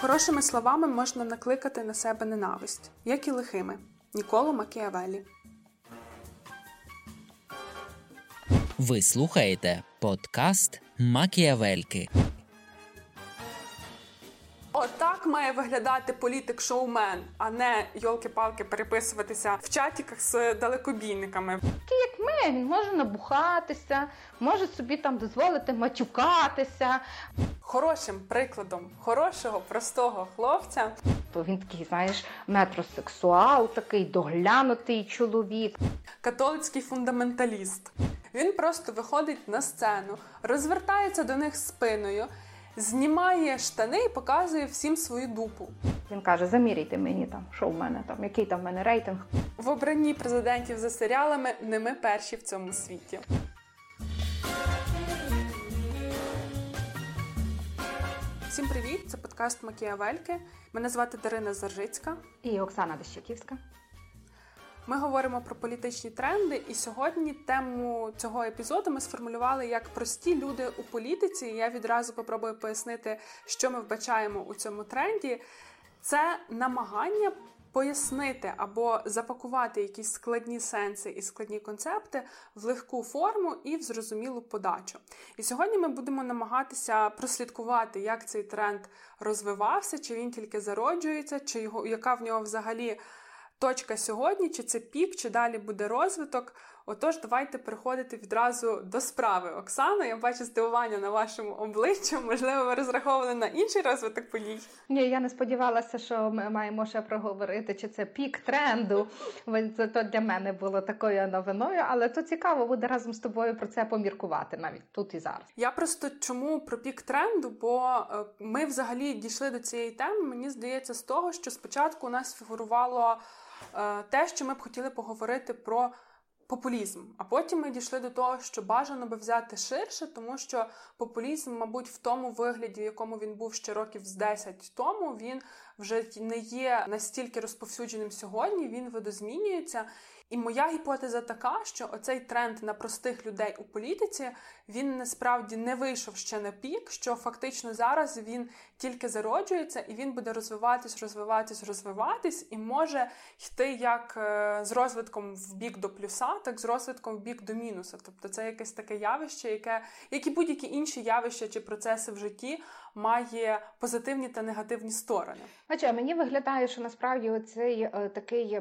Хорошими словами можна накликати на себе ненависть, як і лихими. Ніколо Макіавелі. Ви слухаєте подкаст Макіавельки. Отак має виглядати політик-шоумен, а не йолки-палки переписуватися в чатіках з далекобійниками. Такий, як ми, він може набухатися, може собі там дозволити матюкатися. Хорошим прикладом хорошого, простого хлопця То він такий, знаєш, метросексуал, такий доглянутий чоловік. католицький фундаменталіст. Він просто виходить на сцену, розвертається до них спиною, знімає штани і показує всім свою дупу. Він каже: заміряйте мені там, що в мене там, який там в мене рейтинг. В обранні президентів за серіалами не ми перші в цьому світі. Всім привіт! Це подкаст Макіавельки. Мене звати Дарина Заржицька. І Оксана Дещаківська. Ми говоримо про політичні тренди, і сьогодні тему цього епізоду ми сформулювали як прості люди у політиці. Я відразу попробую пояснити, що ми вбачаємо у цьому тренді. Це намагання пояснити або запакувати якісь складні сенси і складні концепти в легку форму і в зрозумілу подачу. І сьогодні ми будемо намагатися прослідкувати, як цей тренд розвивався, чи він тільки зароджується, чи його яка в нього взагалі точка сьогодні, чи це пік, чи далі буде розвиток. Отож, давайте переходити відразу до справи. Оксана, я бачу здивування на вашому обличчі. Можливо, ви розраховували на інший розвиток подій. Ні, я не сподівалася, що ми маємо ще проговорити, чи це пік тренду. Це то для мене було такою новиною, але то цікаво буде разом з тобою про це поміркувати навіть тут і зараз. Я просто чому про пік тренду? Бо е, ми взагалі дійшли до цієї теми. Мені здається, з того, що спочатку у нас фігурувало е, те, що ми б хотіли поговорити про. Популізм, а потім ми дійшли до того, що бажано би взяти ширше, тому що популізм, мабуть, в тому вигляді, в якому він був ще років з 10 тому, він вже не є настільки розповсюдженим сьогодні. Він видозмінюється. І моя гіпотеза така, що оцей тренд на простих людей у політиці він насправді не вийшов ще на пік, що фактично зараз він тільки зароджується і він буде розвиватись, розвиватись, розвиватись, і може йти як е, з розвитком в бік до плюса, так з розвитком в бік до мінуса. Тобто це якесь таке явище, яке, як і будь-які інші явища чи процеси в житті, має позитивні та негативні сторони. Бачите, мені виглядає, що насправді оцей е, такий.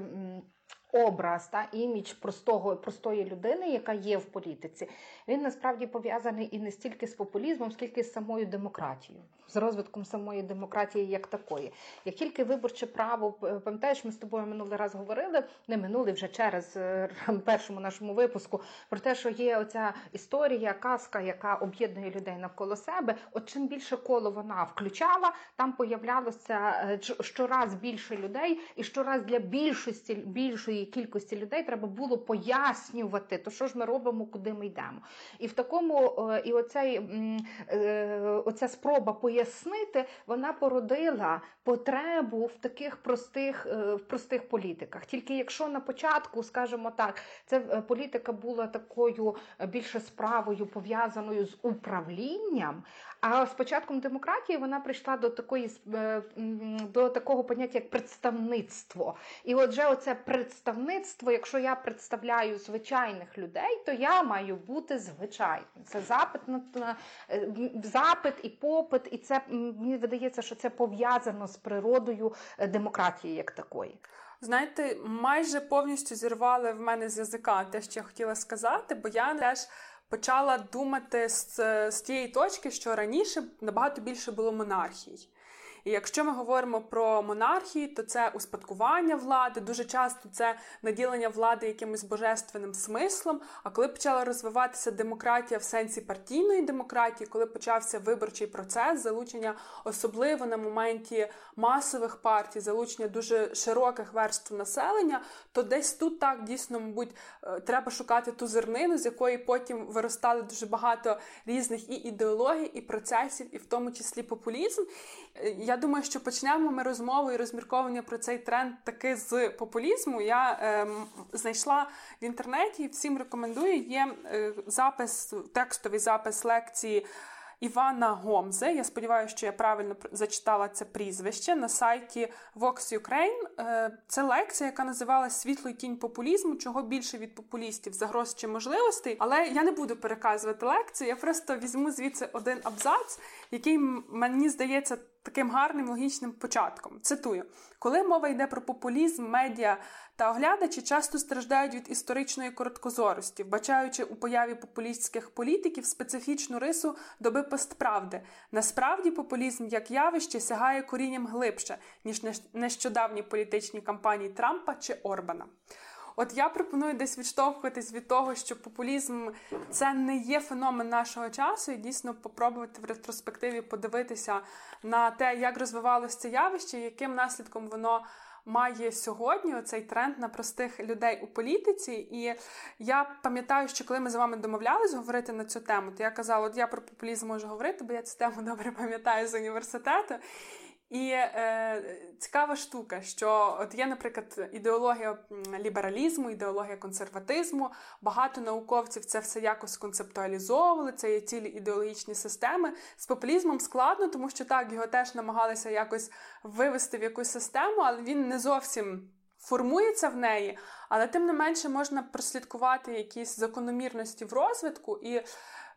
Образ та імідж простого простої людини, яка є в політиці, він насправді пов'язаний і не стільки з популізмом, скільки з самою демократією, з розвитком самої демократії як такої. Як тільки виборче право, пам'ятаєш, ми з тобою минулий раз говорили, не минулий вже через е, першому нашому випуску, про те, що є оця історія, казка, яка об'єднує людей навколо себе. От чим більше коло вона включала, там появлялося е, щораз більше людей, і щораз для більшості більшої кількості людей треба було пояснювати, то що ж ми робимо, куди ми йдемо. І в такому, е, і оцей, оця спроба пояснити, вона породила потребу в таких простих, е, в простих політиках. Тільки якщо на початку, скажімо так, це е, політика була такою е, більше справою пов'язаною з управлінням. А з початком демократії вона прийшла до такої е, до такого поняття як представництво. І отже, оце представництво, якщо я представляю звичайних людей, то я маю бути звичайним. Це запит на е, запит і попит, і це мені видається, що це пов'язано з природою е, демократії як такої. Знаєте, майже повністю зірвали в мене з язика те, що я хотіла сказати, бо я теж почала думати з, з тієї точки, що раніше набагато більше було монархій. І якщо ми говоримо про монархії, то це успадкування влади, дуже часто це наділення влади якимось божественним смислом. А коли почала розвиватися демократія в сенсі партійної демократії, коли почався виборчий процес, залучення особливо на моменті масових партій, залучення дуже широких верств населення, то десь тут так дійсно, мабуть, е, треба шукати ту зернину, з якої потім виростали дуже багато різних і ідеологій, і процесів, і в тому числі популізм. Е, Думаю, що почнемо ми розмову і розмірковування про цей тренд таки з популізму. Я ем, знайшла в інтернеті і всім рекомендую. Є е, запис, текстовий запис лекції Івана Гомзе. Я сподіваюся, що я правильно зачитала це прізвище на сайті Vox Ukraine. Е, це лекція, яка називалась Світло і тінь популізму, чого більше від популістів, загроз чи можливостей. Але я не буду переказувати лекцію, я просто візьму звідси один абзац, який мені здається таким гарним логічним початком. Цитую: коли мова йде про популізм, медіа та оглядачі часто страждають від історичної короткозорості, вбачаючи у появі популістських політиків специфічну рису доби постправди. Насправді, популізм як явище сягає корінням глибше, ніж нещодавні політичні кампанії Трампа чи Орбана. От я пропоную десь відштовхуватись від того, що популізм це не є феномен нашого часу, і дійсно попробувати в ретроспективі подивитися на те, як розвивалося це явище, яким наслідком воно. Має сьогодні оцей тренд на простих людей у політиці, і я пам'ятаю, що коли ми з вами домовлялись говорити на цю тему, то я казала, от я про популізм можу говорити, бо я цю тему добре пам'ятаю з університету. І е, цікава штука, що от є, наприклад, ідеологія лібералізму, ідеологія консерватизму. Багато науковців це все якось концептуалізовували. Це є цілі ідеологічні системи. З популізмом складно, тому що так його теж намагалися якось вивести в якусь систему, але він не зовсім формується в неї. Але тим не менше можна прослідкувати якісь закономірності в розвитку і.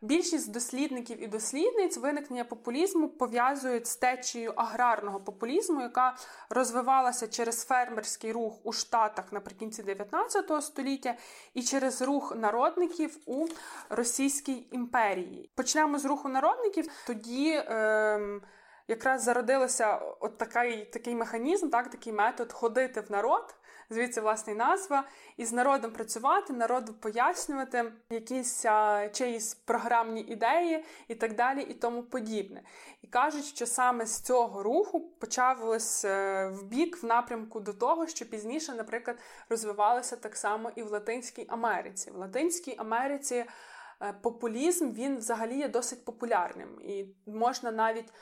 Більшість дослідників і дослідниць виникнення популізму пов'язують з течією аграрного популізму, яка розвивалася через фермерський рух у Штатах наприкінці 19 століття, і через рух народників у Російській імперії. Почнемо з руху народників. Тоді. Е- Якраз зародилося от такий такий механізм, так, такий метод ходити в народ, звідси власне назва, і з народом працювати, народу пояснювати якісь чиїсь програмні ідеї і так далі, і тому подібне. І кажуть, що саме з цього руху почався е, в бік в напрямку до того, що пізніше, наприклад, розвивалося так само і в Латинській Америці. В Латинській Америці. Е, популізм він взагалі є досить популярним, і можна навіть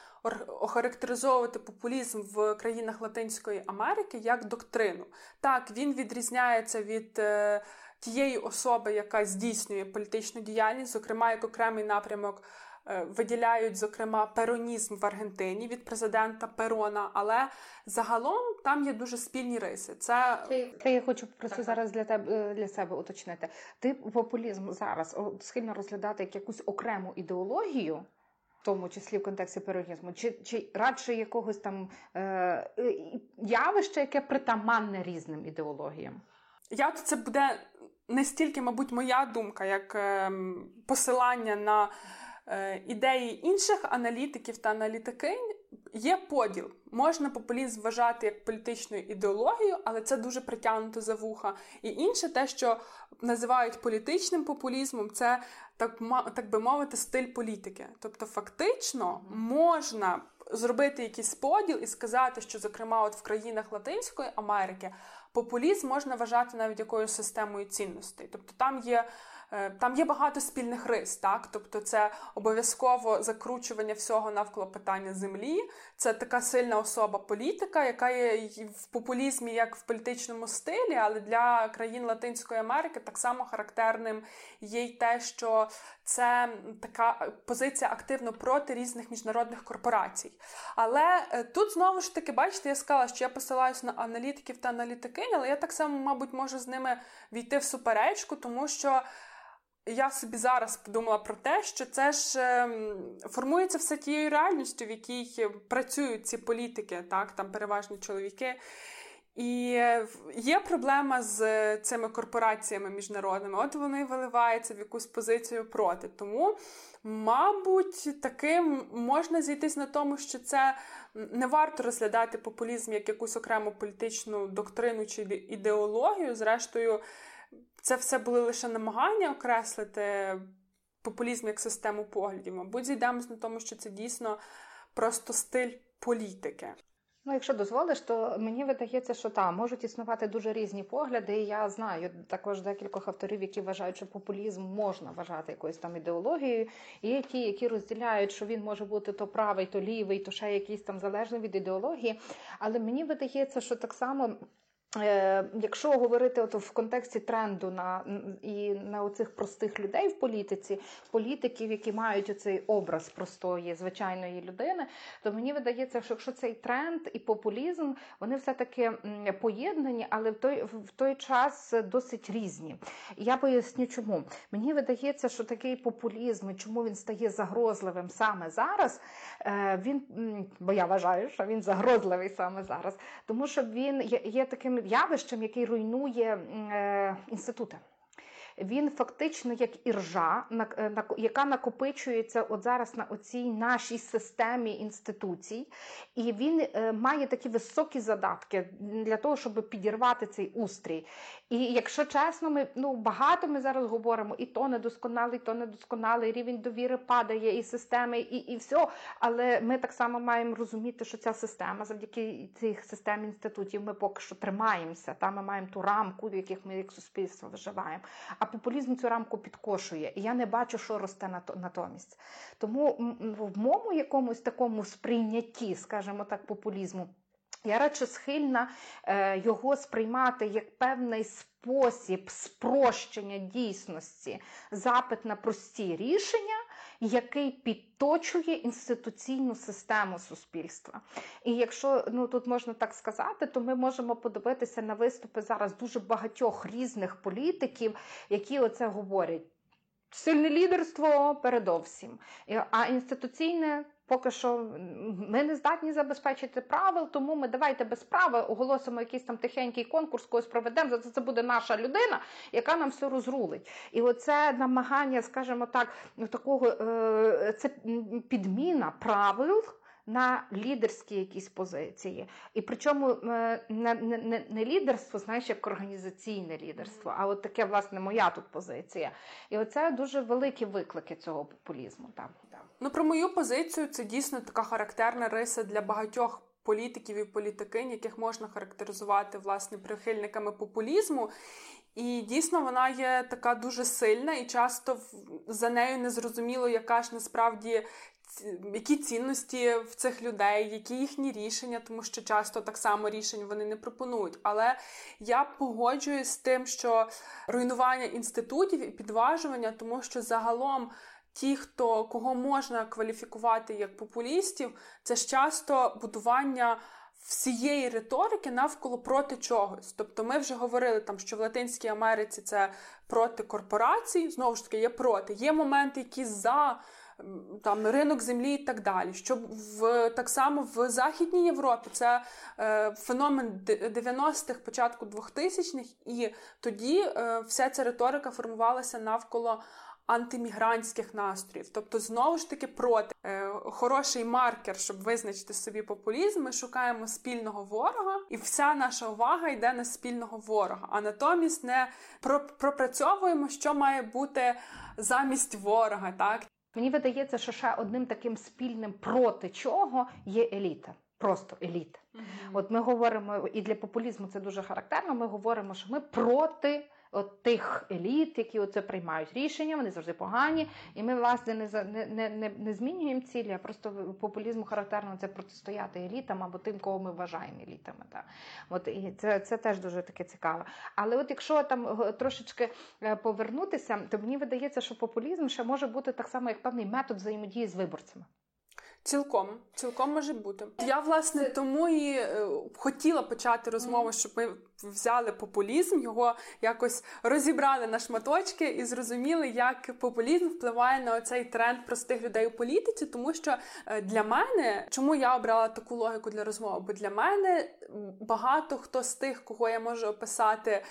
охарактеризовувати популізм в країнах Латинської Америки як доктрину. Так, він відрізняється від е, тієї особи, яка здійснює політичну діяльність, зокрема як окремий напрямок. Е, виділяють, зокрема, перонізм в Аргентині від президента Перона, але загалом там є дуже спільні риси. Це Це я хочу просто зараз для тебе для себе уточнити. Ти популізм зараз схильно розглядати як якусь окрему ідеологію. В тому числі в контексті перонізму, чи чи радше якогось там е, явища, яке притаманне різним ідеологіям? Я це буде не стільки, мабуть, моя думка, як е, посилання на ідеї інших аналітиків та аналітикинь є поділ. Можна популізм вважати як політичною ідеологією, але це дуже притягнуто за вуха. І інше, те, що називають політичним популізмом, це так так би мовити, стиль політики. Тобто, фактично можна зробити якийсь поділ і сказати, що, зокрема, от в країнах Латинської Америки популізм можна вважати навіть якоюсь системою цінностей. Тобто там є. Е, там є багато спільних рис, так тобто це обов'язково закручування всього навколо питання землі. Це така сильна особа політика, яка є в популізмі, як в політичному стилі, але для країн Латинської Америки так само характерним є й те, що це така позиція активно проти різних міжнародних корпорацій. Але е, тут знову ж таки, бачите, я сказала, що я посилаюся на аналітиків та аналітикинь, але я так само, мабуть, можу з ними війти в суперечку, тому що я собі зараз подумала про те, що це ж ем, формується все тією реальністю, в якій працюють ці політики, так, там переважно чоловіки. І є проблема з цими корпораціями міжнародними. От вони виливаються в якусь позицію проти. Тому, мабуть, таким можна зійтись на тому, що це не варто розглядати популізм як якусь окрему політичну доктрину чи ідеологію. Зрештою, це все були лише намагання окреслити популізм як систему поглядів. Мабуть, зійдемось на тому, що це дійсно просто стиль політики. Ну, якщо дозволиш, то мені видається, що там можуть існувати дуже різні погляди. І Я знаю також декількох авторів, які вважають, що популізм можна вважати якоюсь там ідеологією. І ті, які розділяють, що він може бути то правий, то лівий, то ще якийсь там залежний від ідеології. Але мені видається, що так само якщо говорити от в контексті тренду на і на оцих простих людей в політиці, політиків, які мають оцей образ простої звичайної людини, то мені видається, що якщо цей тренд і популізм, вони все-таки поєднані, але в той в той час досить різні. Я поясню, чому мені видається, що такий популізм, і чому він стає загрозливим саме зараз. Е, він бо я вважаю, що він загрозливий саме зараз, тому що він є, є явищем, який руйнує е, інститути. Він фактично як іржа, е, яка накопичується от зараз на оцій нашій системі інституцій, і він е, має такі високі задатки для того, щоб підірвати цей устрій. І якщо чесно, ми ну багато ми зараз говоримо, і то недосконалий, і то недосконалий рівень довіри падає, і системи, і і все. Але ми так само маємо розуміти, що ця система, завдяки цих систем інститутів, ми поки що тримаємося. Та ми маємо ту рамку, в яких ми як суспільство виживаємо. А популізм цю рамку підкошує, і я не бачу, що росте натомість. Тому в моєму якомусь такому сприйнятті, скажімо так, популізму. Я радше схильна е, його сприймати як певний спосіб спрощення дійсності, запит на прості рішення, який підточує інституційну систему суспільства. І якщо ну тут можна так сказати, то ми можемо подивитися на виступи зараз дуже багатьох різних політиків, які оце говорять. Сильне лідерство передовсім, а інституційне поки що ми не здатні забезпечити правил, тому ми давайте без правил оголосимо якийсь там тихенький конкурс, когось проведемо. За це буде наша людина, яка нам все розрулить. І оце намагання, скажімо так, такого е, це підміна правил на лідерські якісь позиції. І причому е, не не, не лідерство, знаєш, як організаційне лідерство, а от таке, власне, моя тут позиція. І оце дуже великі виклики цього популізму. Там. Ну, про мою позицію це дійсно така характерна риса для багатьох. Політиків і політикинь, яких можна характеризувати власне прихильниками популізму, і дійсно вона є така дуже сильна, і часто за нею незрозуміло, яка ж насправді які цінності в цих людей, які їхні рішення, тому що часто так само рішень вони не пропонують. Але я погоджуюсь з тим, що руйнування інститутів і підважування, тому що загалом. Ті, хто кого можна кваліфікувати як популістів, це ж часто будування всієї риторики навколо проти чогось. Тобто, ми вже говорили там, що в Латинській Америці це проти корпорацій, знову ж таки, є проти. Є моменти, які за там ринок землі і так далі. Що в так само в Західній Європі це е, феномен 90-х, початку 2000-х, і тоді е, вся ця риторика формувалася навколо. Антимігрантських настроїв, тобто знову ж таки проти е, хороший маркер, щоб визначити собі популізм. Ми шукаємо спільного ворога, і вся наша увага йде на спільного ворога. А натомість не пропрацьовуємо, що має бути замість ворога. Так Мені видається, що ще одним таким спільним проти чого є еліта. Просто еліта. Mm-hmm. От ми говоримо, і для популізму це дуже характерно. Ми говоримо, що ми проти от тих еліт, які оце приймають рішення, вони завжди погані. І ми, власне, не не, не, не змінюємо цілі, а просто популізму характерно це протистояти елітам або тим, кого ми вважаємо елітами. Так. От, І це це теж дуже таке цікаво. Але от якщо там е, трошечки е, повернутися, то мені видається, що популізм ще може бути так само, як певний метод взаємодії з виборцями. Цілком, цілком може бути. Я власне тому і е, хотіла почати розмову, щоб ми взяли популізм, його якось розібрали на шматочки і зрозуміли, як популізм впливає на цей тренд простих людей у політиці. Тому що е, для мене, чому я обрала таку логіку для розмови? Бо для мене багато хто з тих, кого я можу описати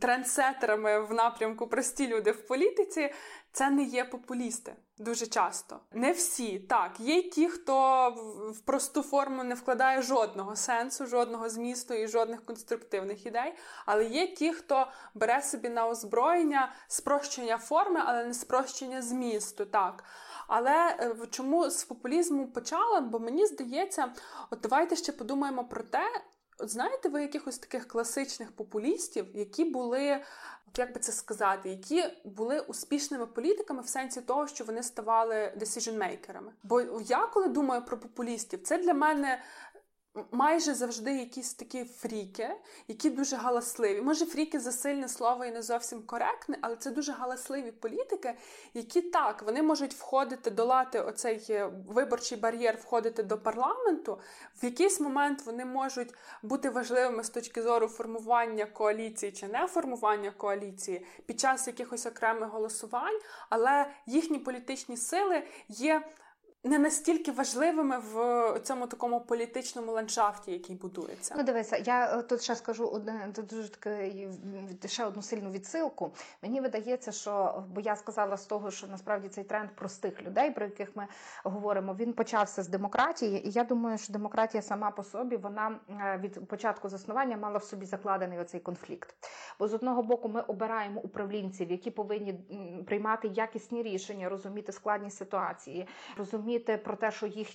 трендсетерами в напрямку прості люди в політиці, це не є популісти. Дуже часто. Не всі. Так, є ті, хто в просту форму не вкладає жодного сенсу, жодного змісту і жодних конструктивних ідей. Але є ті, хто бере собі на озброєння спрощення форми, але не спрощення змісту. Так. Але е, чому з популізму почала? Бо мені здається, от давайте ще подумаємо про те. От знаєте ви якихось таких класичних популістів, які були як би це сказати, які були успішними політиками в сенсі того, що вони ставали decision-мейкерами. Бо я коли думаю про популістів, це для мене майже завжди якісь такі фріки, які дуже галасливі. Може, фріки за сильне слово і не зовсім коректне, але це дуже галасливі політики, які так вони можуть входити, долати оцей е, виборчий бар'єр, входити до парламенту. В якийсь момент вони можуть бути важливими з точки зору формування коаліції чи не формування коаліції під час якихось окремих голосувань, але їхні політичні сили є не настільки важливими в цьому такому політичному ландшафті, який будується. Ну, дивися, я е, тут ще скажу одне дуже таке ще одну сильну відсилку. Мені видається, що бо я сказала з того, що насправді цей тренд простих людей, про яких ми говоримо, він почався з демократії, і я думаю, що демократія сама по собі вона е, від початку заснування мала в собі закладений оцей конфлікт. Бо з одного боку ми обираємо управлінців, які повинні приймати якісні рішення, розуміти складні ситуації, розуміти розуміти про те, що їх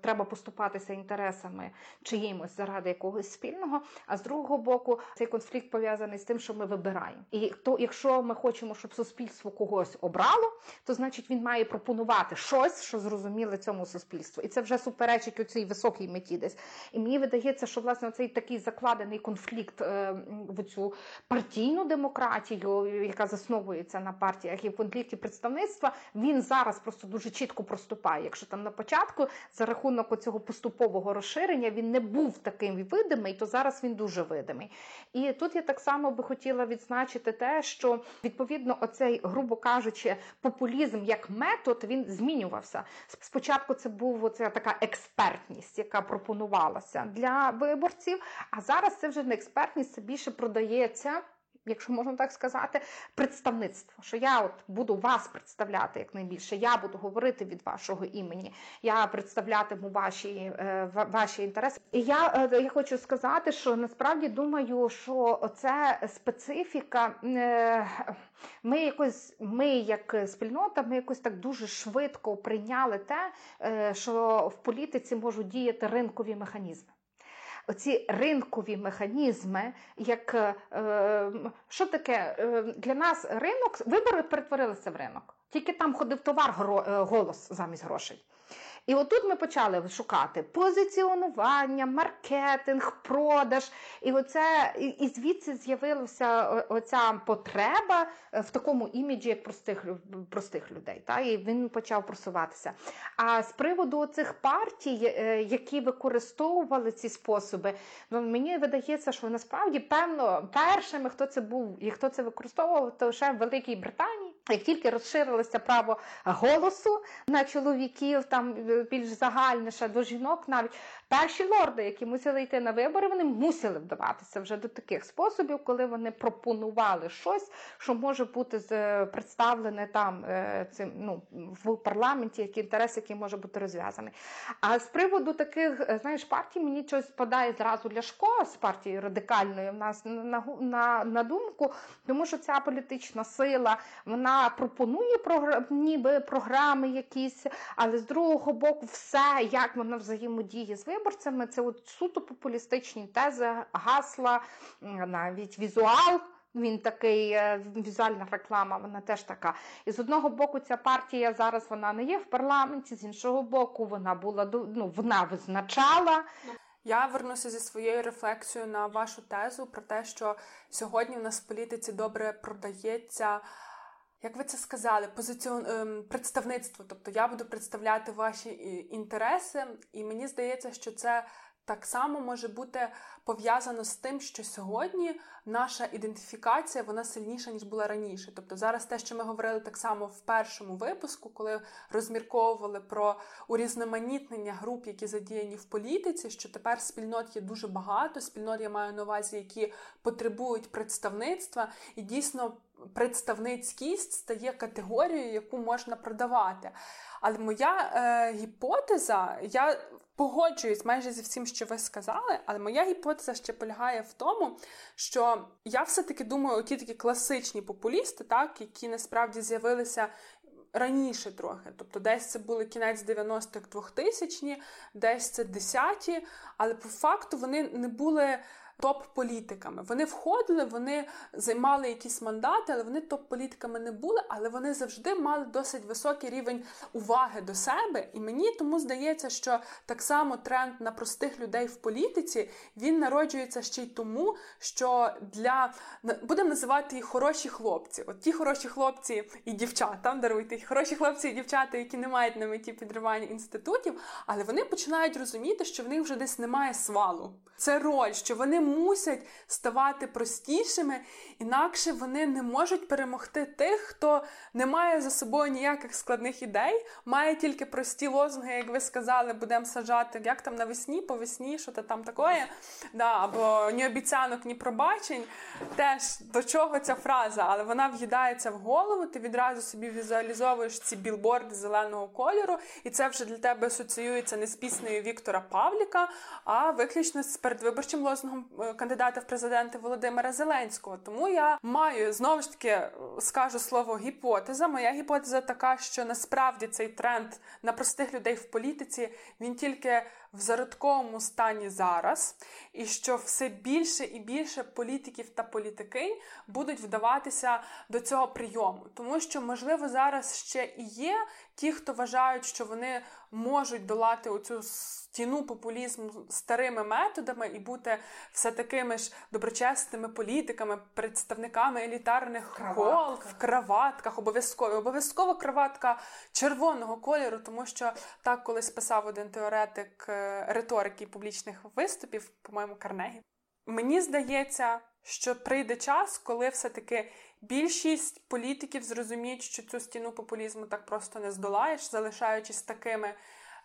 треба поступатися інтересами чиїмось заради якогось спільного. А з другого боку, цей конфлікт пов'язаний з тим, що ми вибираємо. І то, якщо ми хочемо, щоб суспільство когось обрало, то значить він має пропонувати щось, що зрозуміле цьому суспільству. І це вже суперечить у цій високій меті десь. І мені видається, що власне цей такий закладений конфлікт е, в цю партійну демократію, яка засновується на партіях і в конфлікті представництва, він зараз просто дуже чітко проступає наступає. Якщо там на початку за рахунок цього поступового розширення він не був таким видимий, то зараз він дуже видимий. І тут я так само би хотіла відзначити те, що відповідно оцей, грубо кажучи, популізм як метод він змінювався. Спочатку це був оця така експертність, яка пропонувалася для виборців. А зараз це вже не експертність, це більше продається якщо можна так сказати, представництво. Що я от буду вас представляти якнайбільше, я буду говорити від вашого імені, я представлятиму ваші е, ваші інтереси. І я е, я хочу сказати, що насправді думаю, що це специфіка. Е, ми якось, ми, як спільнота, ми якось так дуже швидко прийняли те, що в політиці можуть діяти ринкові механізми оці ринкові механізми, як е, що таке е, для нас ринок, вибори перетворилися в ринок. Тільки там ходив товар е, голос замість грошей. І отут ми почали шукати позиціонування, маркетинг, продаж. І оце, і, звідси з'явилася оця потреба е, в такому іміджі, як простих простих людей. Та? І він почав просуватися. А з приводу цих партій, е, які використовували ці способи, ну мені видається, що насправді певно першими, хто це був і хто це використовував, то ще в Великій Британії. Як тільки розширилося право голосу на чоловіків, там е, більш загальніше до жінок, навіть перші лорди, які мусили йти на вибори, вони мусили вдаватися вже до таких способів, коли вони пропонували щось, що може бути представлене там е, цим ну в парламенті, який інтерес, який може бути розв'язаний. А з приводу таких, е, знаєш, партій мені щось подає зразу Ляшко з партії радикальної в нас на, на, на думку, тому що ця політична сила вона пропонує програм, ніби програми якісь, але з другого боку, все, як вона взаємодіє з виборцями, це от суто популістичні тези, гасла, навіть візуал. Він такий е, візуальна реклама, вона теж така. І з одного боку, ця партія зараз вона не є в парламенті, з іншого боку, вона була ну, вона визначала. Я вернуся зі своєю рефлексією на вашу тезу про те, що сьогодні в нас в політиці добре продається як ви це сказали, позиціон ем, представництво. Тобто я буду представляти ваші інтереси, і мені здається, що це так само може бути пов'язано з тим, що сьогодні наша ідентифікація вона сильніша ніж була раніше. Тобто, зараз те, що ми говорили так само в першому випуску, коли розмірковували про урізноманітнення груп, які задіяні в політиці, що тепер спільнот є дуже багато. Спільнот я маю на увазі, які потребують представництва, і дійсно представницькість стає категорією, яку можна продавати. Але моя е, гіпотеза, я погоджуюсь майже зі всім, що ви сказали, але моя гіпотеза ще полягає в тому, що я все-таки думаю, ті такі класичні популісти, так, які насправді з'явилися. Раніше трохи, тобто десь це були кінець 90-х 2000-ні, десь це 10-ті, але по факту вони не були топ-політиками. Вони входили, вони займали якісь мандати, але вони топ-політиками не були, але вони завжди мали досить високий рівень уваги до себе. І мені тому здається, що так само тренд на простих людей в політиці він народжується ще й тому, що для будемо називати їх хороші хлопці. От ті хороші хлопці і дівчата, даруйте, хороші хлопці і дівчата, які не мають на меті підривання інститутів, але вони починають розуміти, що в них вже десь немає свалу. Це роль, що вони мусять ставати простішими, інакше вони не можуть перемогти тих, хто не має за собою ніяких складних ідей, має тільки прості лозунги, як ви сказали, будемо саджати, як там навесні, по весні, що то там таке, да, або ні обіцянок, ні пробачень. Теж до чого ця фраза, але вона в'їдається в голову, ти відразу собі візуалізовуєш ці білборди зеленого кольору, і це вже для тебе асоціюється не з піснею Віктора Павліка, а виключно з передвиборчим лозунгом кандидата в президенти Володимира Зеленського. Тому я маю знову ж таки е, скажу слово гіпотеза. Моя гіпотеза така, що насправді цей тренд на простих людей в політиці він тільки в зародковому стані зараз, і що все більше і більше політиків та політики будуть вдаватися до цього прийому, тому що можливо зараз ще і є ті, хто вважають, що вони можуть долати оцю стіну популізму старими методами і бути все такими ж доброчесними політиками, представниками елітарних кол в краватках, обов'язково. Обов'язково краватка червоного кольору, тому що так колись писав один теоретик риторики публічних виступів, по-моєму, Карнегі. Мені здається, що прийде час, коли все-таки більшість політиків зрозуміють, що цю стіну популізму так просто не здолаєш, залишаючись такими,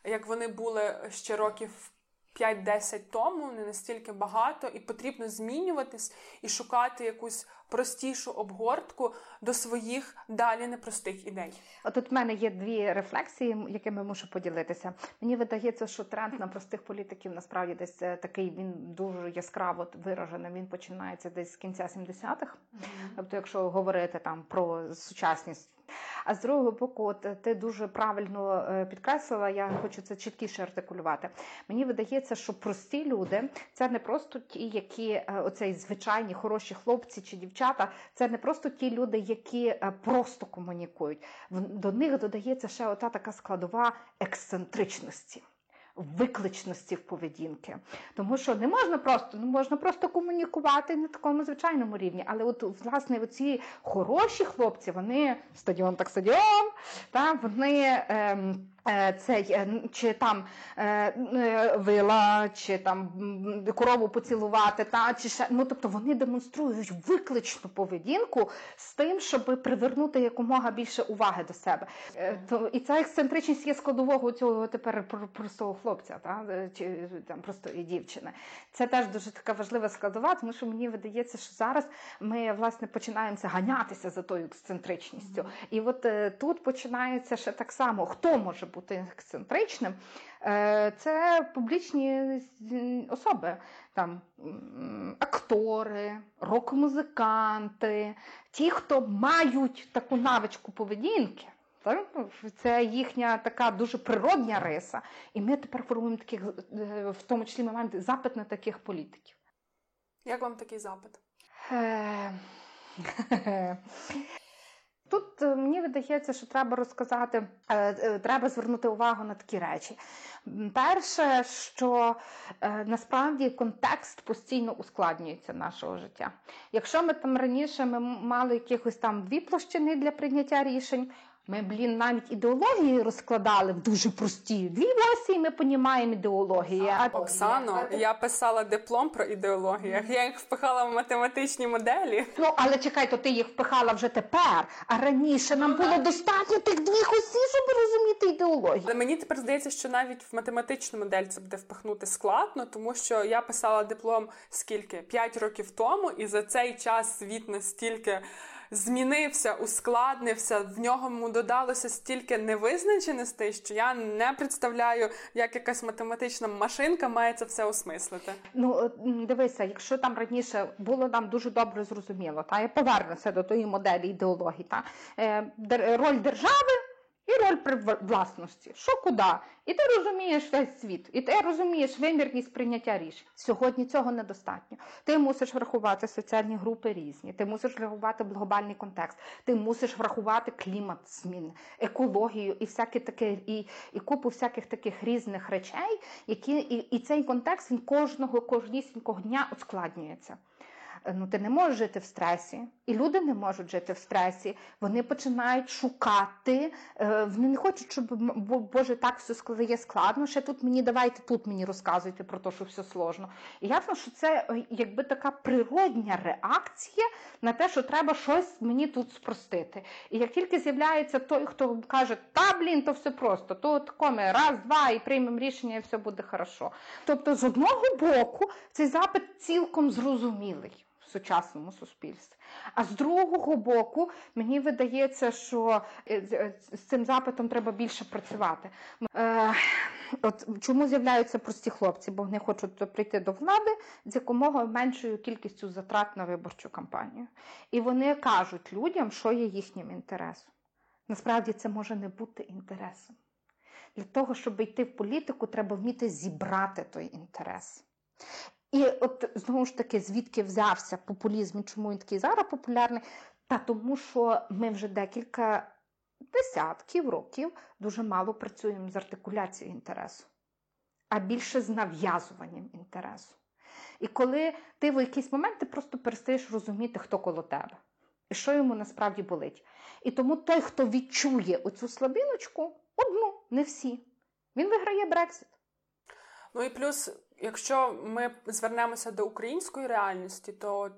як вони були ще років 5-10 тому, не настільки багато, і потрібно змінюватись і шукати якусь простішу обгортку до своїх далі непростих ідей. От тут в мене є дві рефлексії, якими мушу поділитися. Мені видається, що тренд на простих політиків насправді десь е, такий він дуже яскраво виражений. Він починається десь з кінця 70-х. Mm-hmm. Тобто, якщо говорити там про сучасність. А з другого боку, от ти дуже правильно е, підкреслила, я хочу це чіткіше артикулювати. Мені видається, що прості люди це не просто ті, які е, оцей звичайні хороші хлопці чи дівчата, це не просто ті люди, які е, просто комунікують. До них додається ще ота така складова ексцентричності викличності в поведінки. Тому що не можна просто ну можна просто комунікувати на такому звичайному рівні. Але от власне оці хороші хлопці, вони стадіон так стадіон, та вони. Ем, цей е, чи там е, вила, чи там корову поцілувати, та чи ще ну тобто вони демонструють викличну поведінку з тим, щоб привернути якомога більше уваги до себе. То і ця ексцентричність є складового цього тепер простого хлопця, та чи там простої дівчини. Це теж дуже така важлива складова, тому що мені видається, що зараз ми власне починаємося ганятися за тою ексцентричністю. І от тут починається ще так само, хто може бути ексцентричним, е, це публічні особи, там актори, рок-музиканти, ті, хто мають таку навичку поведінки. Це їхня така дуже природня риса. І ми тепер формуємо таких, е, в тому числі ми маємо запит на таких політиків. Як вам такий запит? Тут е, мені видається, що треба розказати, е, е, треба звернути увагу на такі речі. Перше, що насправді контекст постійно ускладнюється нашого життя. Якщо ми там раніше ми мали якихось там дві площини для прийняття рішень, ми, блін, навіть ідеології розкладали в дуже прості. Дві осі, і ми понімаємо ідеології. А Оксано, я писала диплом про ідеологію. Я їх впихала в математичні моделі. Ну але чекай, то ти їх впихала вже тепер. А раніше нам було достатньо тих двох осі, щоб розуміти ідеологію. Але мені тепер здається, що навіть в математичну модель це буде впихнути складно, тому що я писала диплом скільки п'ять років тому, і за цей час світ настільки змінився, ускладнився, в ньому додалося стільки невизначеностей, що я не представляю, як якась математична машинка має це все осмислити. Ну дивися, якщо там раніше було нам дуже добре зрозуміло, та я повернуся до тої моделі ідеології, та е, роль держави. І роль при власності. Що куди? І ти розумієш весь світ, і ти розумієш вимірність прийняття рішень. Сьогодні цього недостатньо. Ти мусиш врахувати соціальні групи різні, ти мусиш врахувати глобальний контекст, ти мусиш врахувати клімат змін, екологію і всяке таке, і і купу всяких таких різних речей, які і, і цей контекст він кожного кожнісінького дня ускладнюється. Е, ну ти не можеш жити в стресі, і люди не можуть жити в стресі. Вони починають шукати, е, вони не хочуть, щоб Боже, так все є складно. Ще тут мені давайте тут мені розказуйте про те, що все сложно. І ясно, що це е, якби така природня реакція на те, що треба щось мені тут спростити. І як тільки з'являється той, хто каже, та блін, то все просто, то такоме раз, два і приймемо рішення, і все буде хорошо. Тобто, з одного боку, цей запит цілком зрозумілий сучасному суспільстві. А з другого боку, мені видається, що е, е, з цим запитом треба більше працювати. Е, от Чому з'являються прості хлопці? Бо вони хочуть прийти до влади з якомога меншою кількістю затрат на виборчу кампанію. І вони кажуть людям, що є їхнім інтересом. Насправді це може не бути інтересом. Для того, щоб йти в політику, треба вміти зібрати той інтерес. І от знову ж таки, звідки взявся популізм і чому він такий зараз популярний? Та тому, що ми вже декілька десятків років дуже мало працюємо з артикуляцією інтересу, а більше з нав'язуванням інтересу. І коли ти в якийсь момент ти просто перестаєш розуміти, хто коло тебе, і що йому насправді болить. І тому той, хто відчує оцю слабіночку, одну, не всі, він виграє Брексит. Ну і плюс Якщо ми звернемося до української реальності, то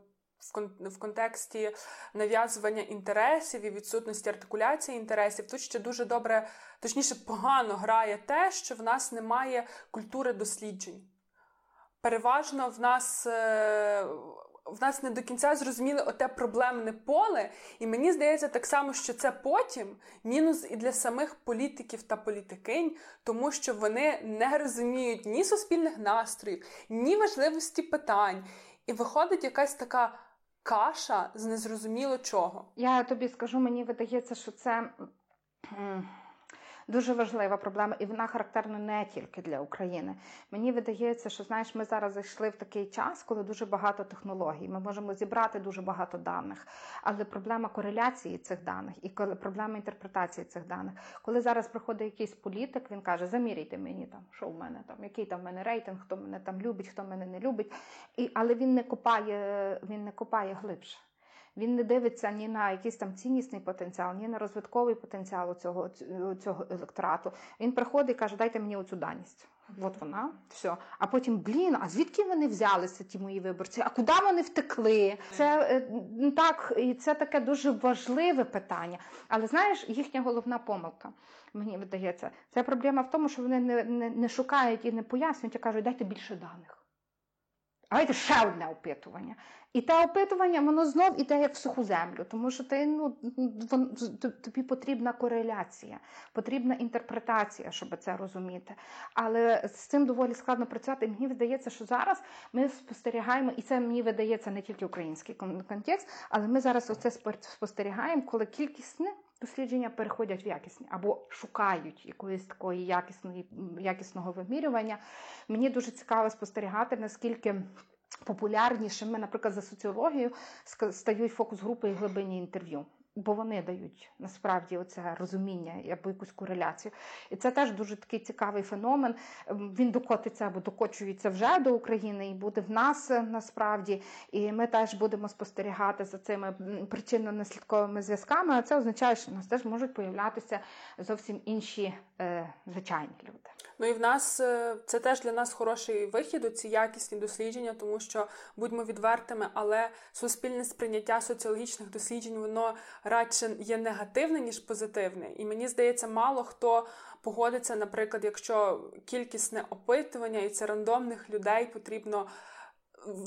в контексті нав'язування інтересів і відсутності артикуляції інтересів тут ще дуже добре, точніше, погано грає те, що в нас немає культури досліджень. Переважно в нас е, в нас не до кінця зрозуміли оте проблемне поле, і мені здається так само, що це потім мінус і для самих політиків та політикинь, тому що вони не розуміють ні суспільних настроїв, ні важливості питань. І виходить якась така каша з незрозуміло чого. Я тобі скажу, мені видається, що це дуже важлива проблема, і вона характерна не тільки для України. Мені видається, що знаєш, ми зараз зайшли в такий час, коли дуже багато технологій. Ми можемо зібрати дуже багато даних, але проблема кореляції цих даних і проблема інтерпретації цих даних. Коли зараз приходить якийсь політик, він каже: Заміряйте мені там, що в мене там, який там в мене рейтинг, хто мене там любить, хто мене не любить. І, Але він не копає, він не копає глибше. Він не дивиться ні на якийсь там ціннісний потенціал, ні на розвитковий потенціал цього цього електорату. Він приходить і каже, дайте мені оцю даність. От вона, все. А потім, блін, а звідки вони взялися, ті мої виборці? А куди вони втекли? Це е, так, і це таке дуже важливе питання. Але знаєш, їхня головна помилка, мені видається, це проблема в тому, що вони не, не, не шукають і не пояснюють, а кажуть, дайте більше даних. Давайте ще одне опитування. І те опитування, воно знов іде як в суху землю, тому що ти, ну, тобі потрібна кореляція, потрібна інтерпретація, щоб це розуміти. Але з цим доволі складно працювати. Мені видається, що зараз ми спостерігаємо, і це мені видається не тільки український контекст, але ми зараз оце спостерігаємо, коли кількісне дослідження переходять в якісні або шукають якоїсь такої якісної, якісного вимірювання. Мені дуже цікаво спостерігати, наскільки. Популярнішими, наприклад, за соціологію стають фокус групи і глибинні інтерв'ю бо вони дають насправді оце розуміння або якусь кореляцію. І це теж дуже такий цікавий феномен. Ем, він докотиться або докочується вже до України і буде в нас е, насправді. І ми теж будемо спостерігати за цими причинно-наслідковими зв'язками. А це означає, що в нас теж можуть появлятися зовсім інші е, звичайні люди. Ну і в нас е, це теж для нас хороший вихід у ці якісні дослідження, тому що будьмо відвертими, але суспільне сприйняття соціологічних досліджень воно радше є негативне, ніж позитивне. І мені здається, мало хто погодиться, наприклад, якщо кількісне опитування і це рандомних людей потрібно.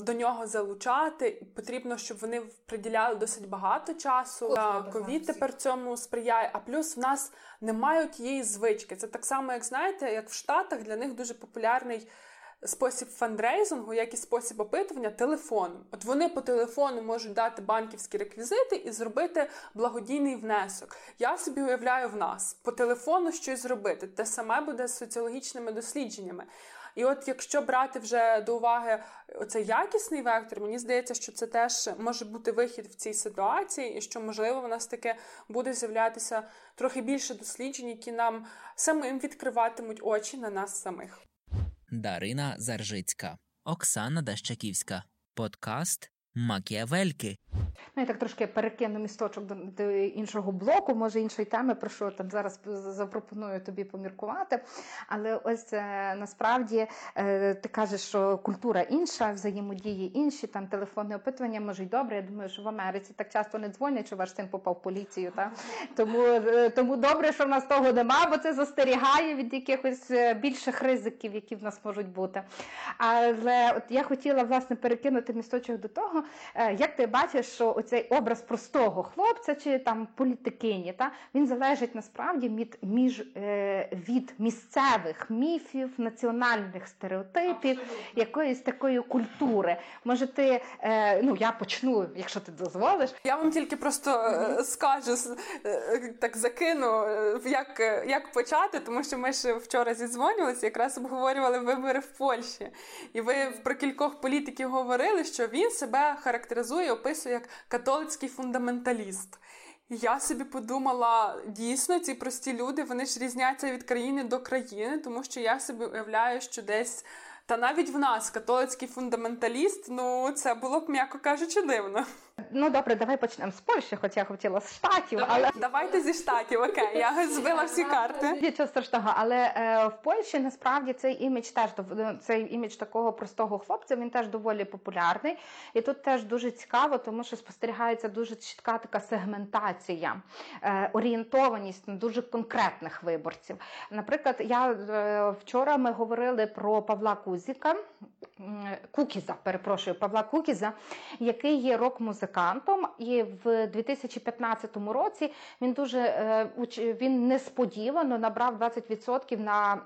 До нього залучати, потрібно, щоб вони приділяли досить багато часу. Ковід тепер цьому сприяє. А плюс в нас не мають її звички. Це так само, як знаєте, як в Штатах для них дуже популярний спосіб фандрейзингу, як і спосіб опитування телефоном. От вони по телефону можуть дати банківські реквізити і зробити благодійний внесок. Я собі уявляю в нас по телефону щось зробити. Те саме буде з соціологічними дослідженнями. І от якщо брати вже до уваги оцей якісний вектор, мені здається, що це теж може бути вихід в цій ситуації, і що, можливо, в нас таке буде з'являтися трохи більше досліджень, які нам самим відкриватимуть очі на нас самих. Дарина Заржицька, Оксана Дащаківська. Подкаст Макіавельки. Ну, я так трошки перекину місточок до, до іншого блоку, може іншої теми, про що там зараз запропоную тобі поміркувати. Але ось е, насправді е, ти кажеш, що культура інша, взаємодії інші, там телефонне опитування може й добре. Я думаю, що в Америці так часто не дзвонять, що ваш син попав в поліцію. Та? Тому е, тому добре, що в нас того нема, бо це застерігає від якихось більших ризиків, які в нас можуть бути. Але от я хотіла власне перекинути місточок до того, як ти бачиш, що оцей образ простого хлопця чи там політикині, та він залежить насправді від між е, від місцевих міфів, національних стереотипів, Абсолютно. якоїсь такої культури. Може, ти е, ну я почну, якщо ти дозволиш. Я вам тільки просто mm-hmm. скажу е, так закину, як як почати, тому що ми ж вчора зідзвонювалися, якраз обговорювали вибори в Польщі, і ви про кількох політиків говорили, що він себе характеризує, описує як католицький фундаменталіст. Я собі подумала, дійсно, ці прості люди вони ж різняться від країни до країни, тому що я собі уявляю, що десь. Та навіть в нас католицький фундаменталіст, ну це було б, м'яко кажучи, дивно. Ну добре, давай почнемо з Польщі, хоча я хотіла з штатів. Давай, але давайте зі штатів. Окей, я збила всі карти. Нічого страшного, але е, в Польщі насправді цей імідж теж цей імідж такого простого хлопця. Він теж доволі популярний, і тут теж дуже цікаво, тому що спостерігається дуже чітка така сегментація, е, орієнтованість на дуже конкретних виборців. Наприклад, я е, вчора ми говорили про Павла Кузіка, Кукіза, перепрошую, Павла Кукіза, який є рок-музикантом. І в 2015 році він дуже е, він несподівано набрав 20% на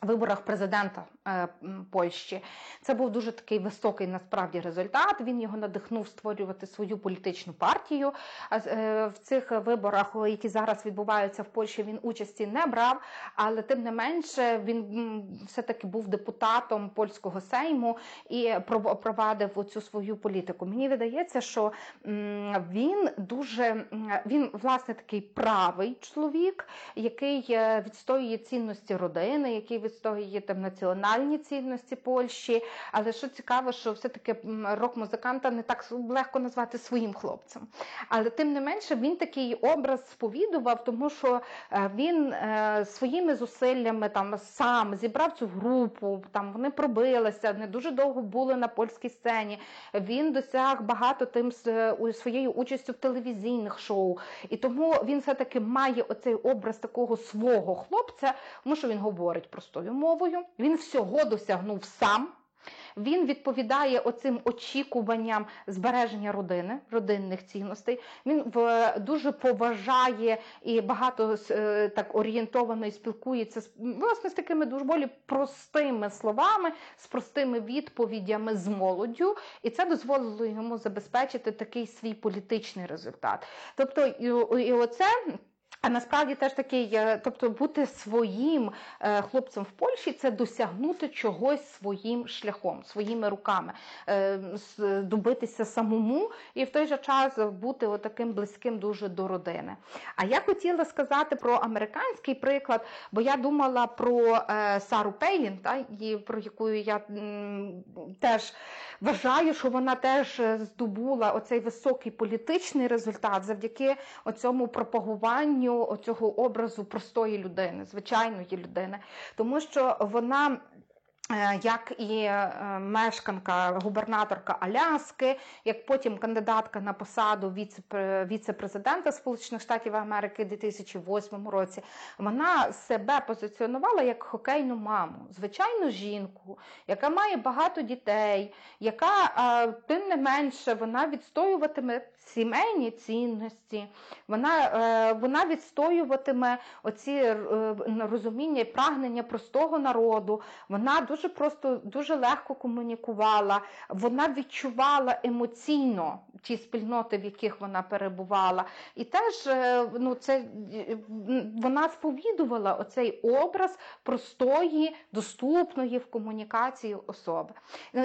Виборах президента е, Польщі це був дуже такий високий насправді результат. Він його надихнув створювати свою політичну партію. Е, в цих виборах, які зараз відбуваються в Польщі, він участі не брав, але тим не менше він все-таки був депутатом польського сейму і провадив оцю свою політику. Мені видається, що він дуже він власне такий правий чоловік, який е, відстоює цінності родини, який відстоює там національні цінності Польщі. Але що цікаво, що все-таки рок-музиканта не так легко назвати своїм хлопцем. Але тим не менше він такий образ сповідував, тому що е, він е, своїми зусиллями там сам зібрав цю групу, там вони пробилися, не дуже довго були на польській сцені. Він досяг багато тим своєю участю в телевізійних шоу. І тому він все-таки має оцей образ такого свого хлопця, тому що він говорить просто простою мовою. Він всього досягнув сам. Він відповідає оцим очікуванням збереження родини, родинних цінностей. Він в дуже поважає і багато е, так орієнтовано і спілкується з власне з такими дуже болі простими словами, з простими відповідями з молоддю, і це дозволило йому забезпечити такий свій політичний результат. Тобто, і оце. А насправді теж такий, тобто бути своїм е, хлопцем в Польщі це досягнути чогось своїм шляхом, своїми руками, е, добитися самому і в той же час бути таким близьким дуже до родини. А я хотіла сказати про американський приклад, бо я думала про е, Сару Пейлін, та, про яку я теж вважаю, що вона теж здобула оцей високий політичний результат завдяки оцьому пропагуванню цього образу простої людини, звичайної людини, тому що вона. Е, як і е, мешканка, губернаторка Аляски, як потім кандидатка на посаду віце-президента Сполучених Штатів Америки у 2008 році, вона себе позиціонувала як хокейну маму, звичайну жінку, яка має багато дітей, яка е, тим не менше вона відстоюватиме сімейні цінності, вона вона відстоюватиме оці розуміння і прагнення простого народу. Вона дуже просто дуже легко комунікувала. Вона відчувала емоційно ті спільноти, в яких вона перебувала, і теж е, ну це вона сповідувала оцей образ простої, доступної в комунікації особи.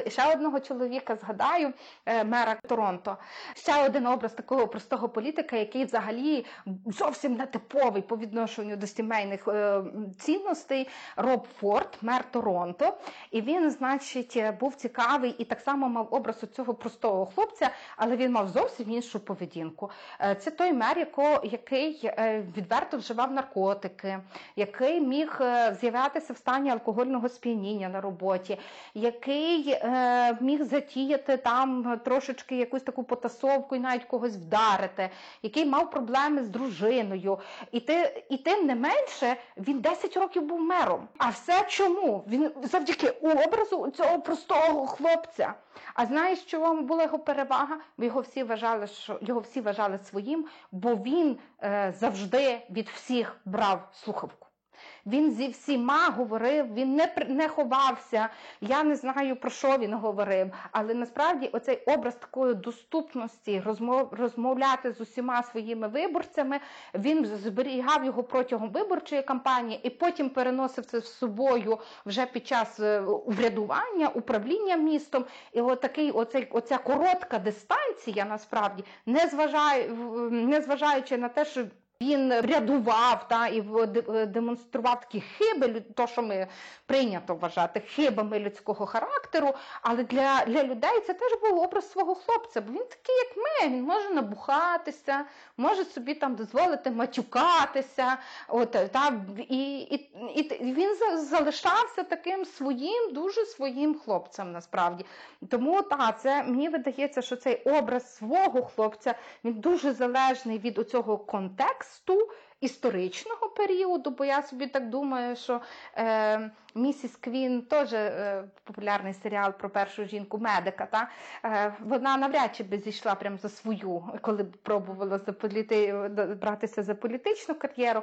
Ще одного чоловіка згадаю, е, мера Торонто. Ще один образ такого простого політика, який взагалі зовсім не типовий по відношенню до сімейних е, цінностей. Роб Форд, мер Торонто. І він, значить, був цікавий і так само мав образ цього простого хлопця, але він мав зовсім іншу поведінку. Е, це той мер, який відверто вживав наркотики, який міг з'являтися в стані алкогольного сп'яніння на роботі, який міг затіяти там трошечки якусь таку потасовку і навіть когось вдарити, який мав проблеми з дружиною. І ти, і тим не менше він 10 років був мером. А все чому? Він завдяки образу цього простого хлопця. А знаєш, чому була його перевага? Бо його всі вважали, що його всі вважали своїм, бо він е, завжди від всіх брав слухавку. Він зі всіма говорив, він не не ховався. Я не знаю, про що він говорив. Але насправді оцей образ такої доступності, розмов, розмовляти з усіма своїми виборцями, він зберігав його протягом виборчої кампанії і потім переносив це з собою вже під час е, врядування, управління містом. І отакий, оцей, оця коротка дистанція, насправді, не зважає, не зважаючи на те, що він рядував та і демонстрував такі хиби, то що ми прийнято вважати хибами людського характеру. Але для для людей це теж був образ свого хлопця. Бо він такий, як ми. Він може набухатися, може собі там дозволити матюкатися. От та і, і, і він залишався таким своїм, дуже своїм хлопцем. Насправді, тому та це мені видається, що цей образ свого хлопця він дуже залежний від оцього контексту тексту історичного періоду, бо я собі так думаю, що е, Місіс Квін теж е, популярний серіал про першу жінку медика. Та? Е, вона навряд чи би зійшла прямо за свою, коли б пробувала за політи, братися за політичну кар'єру.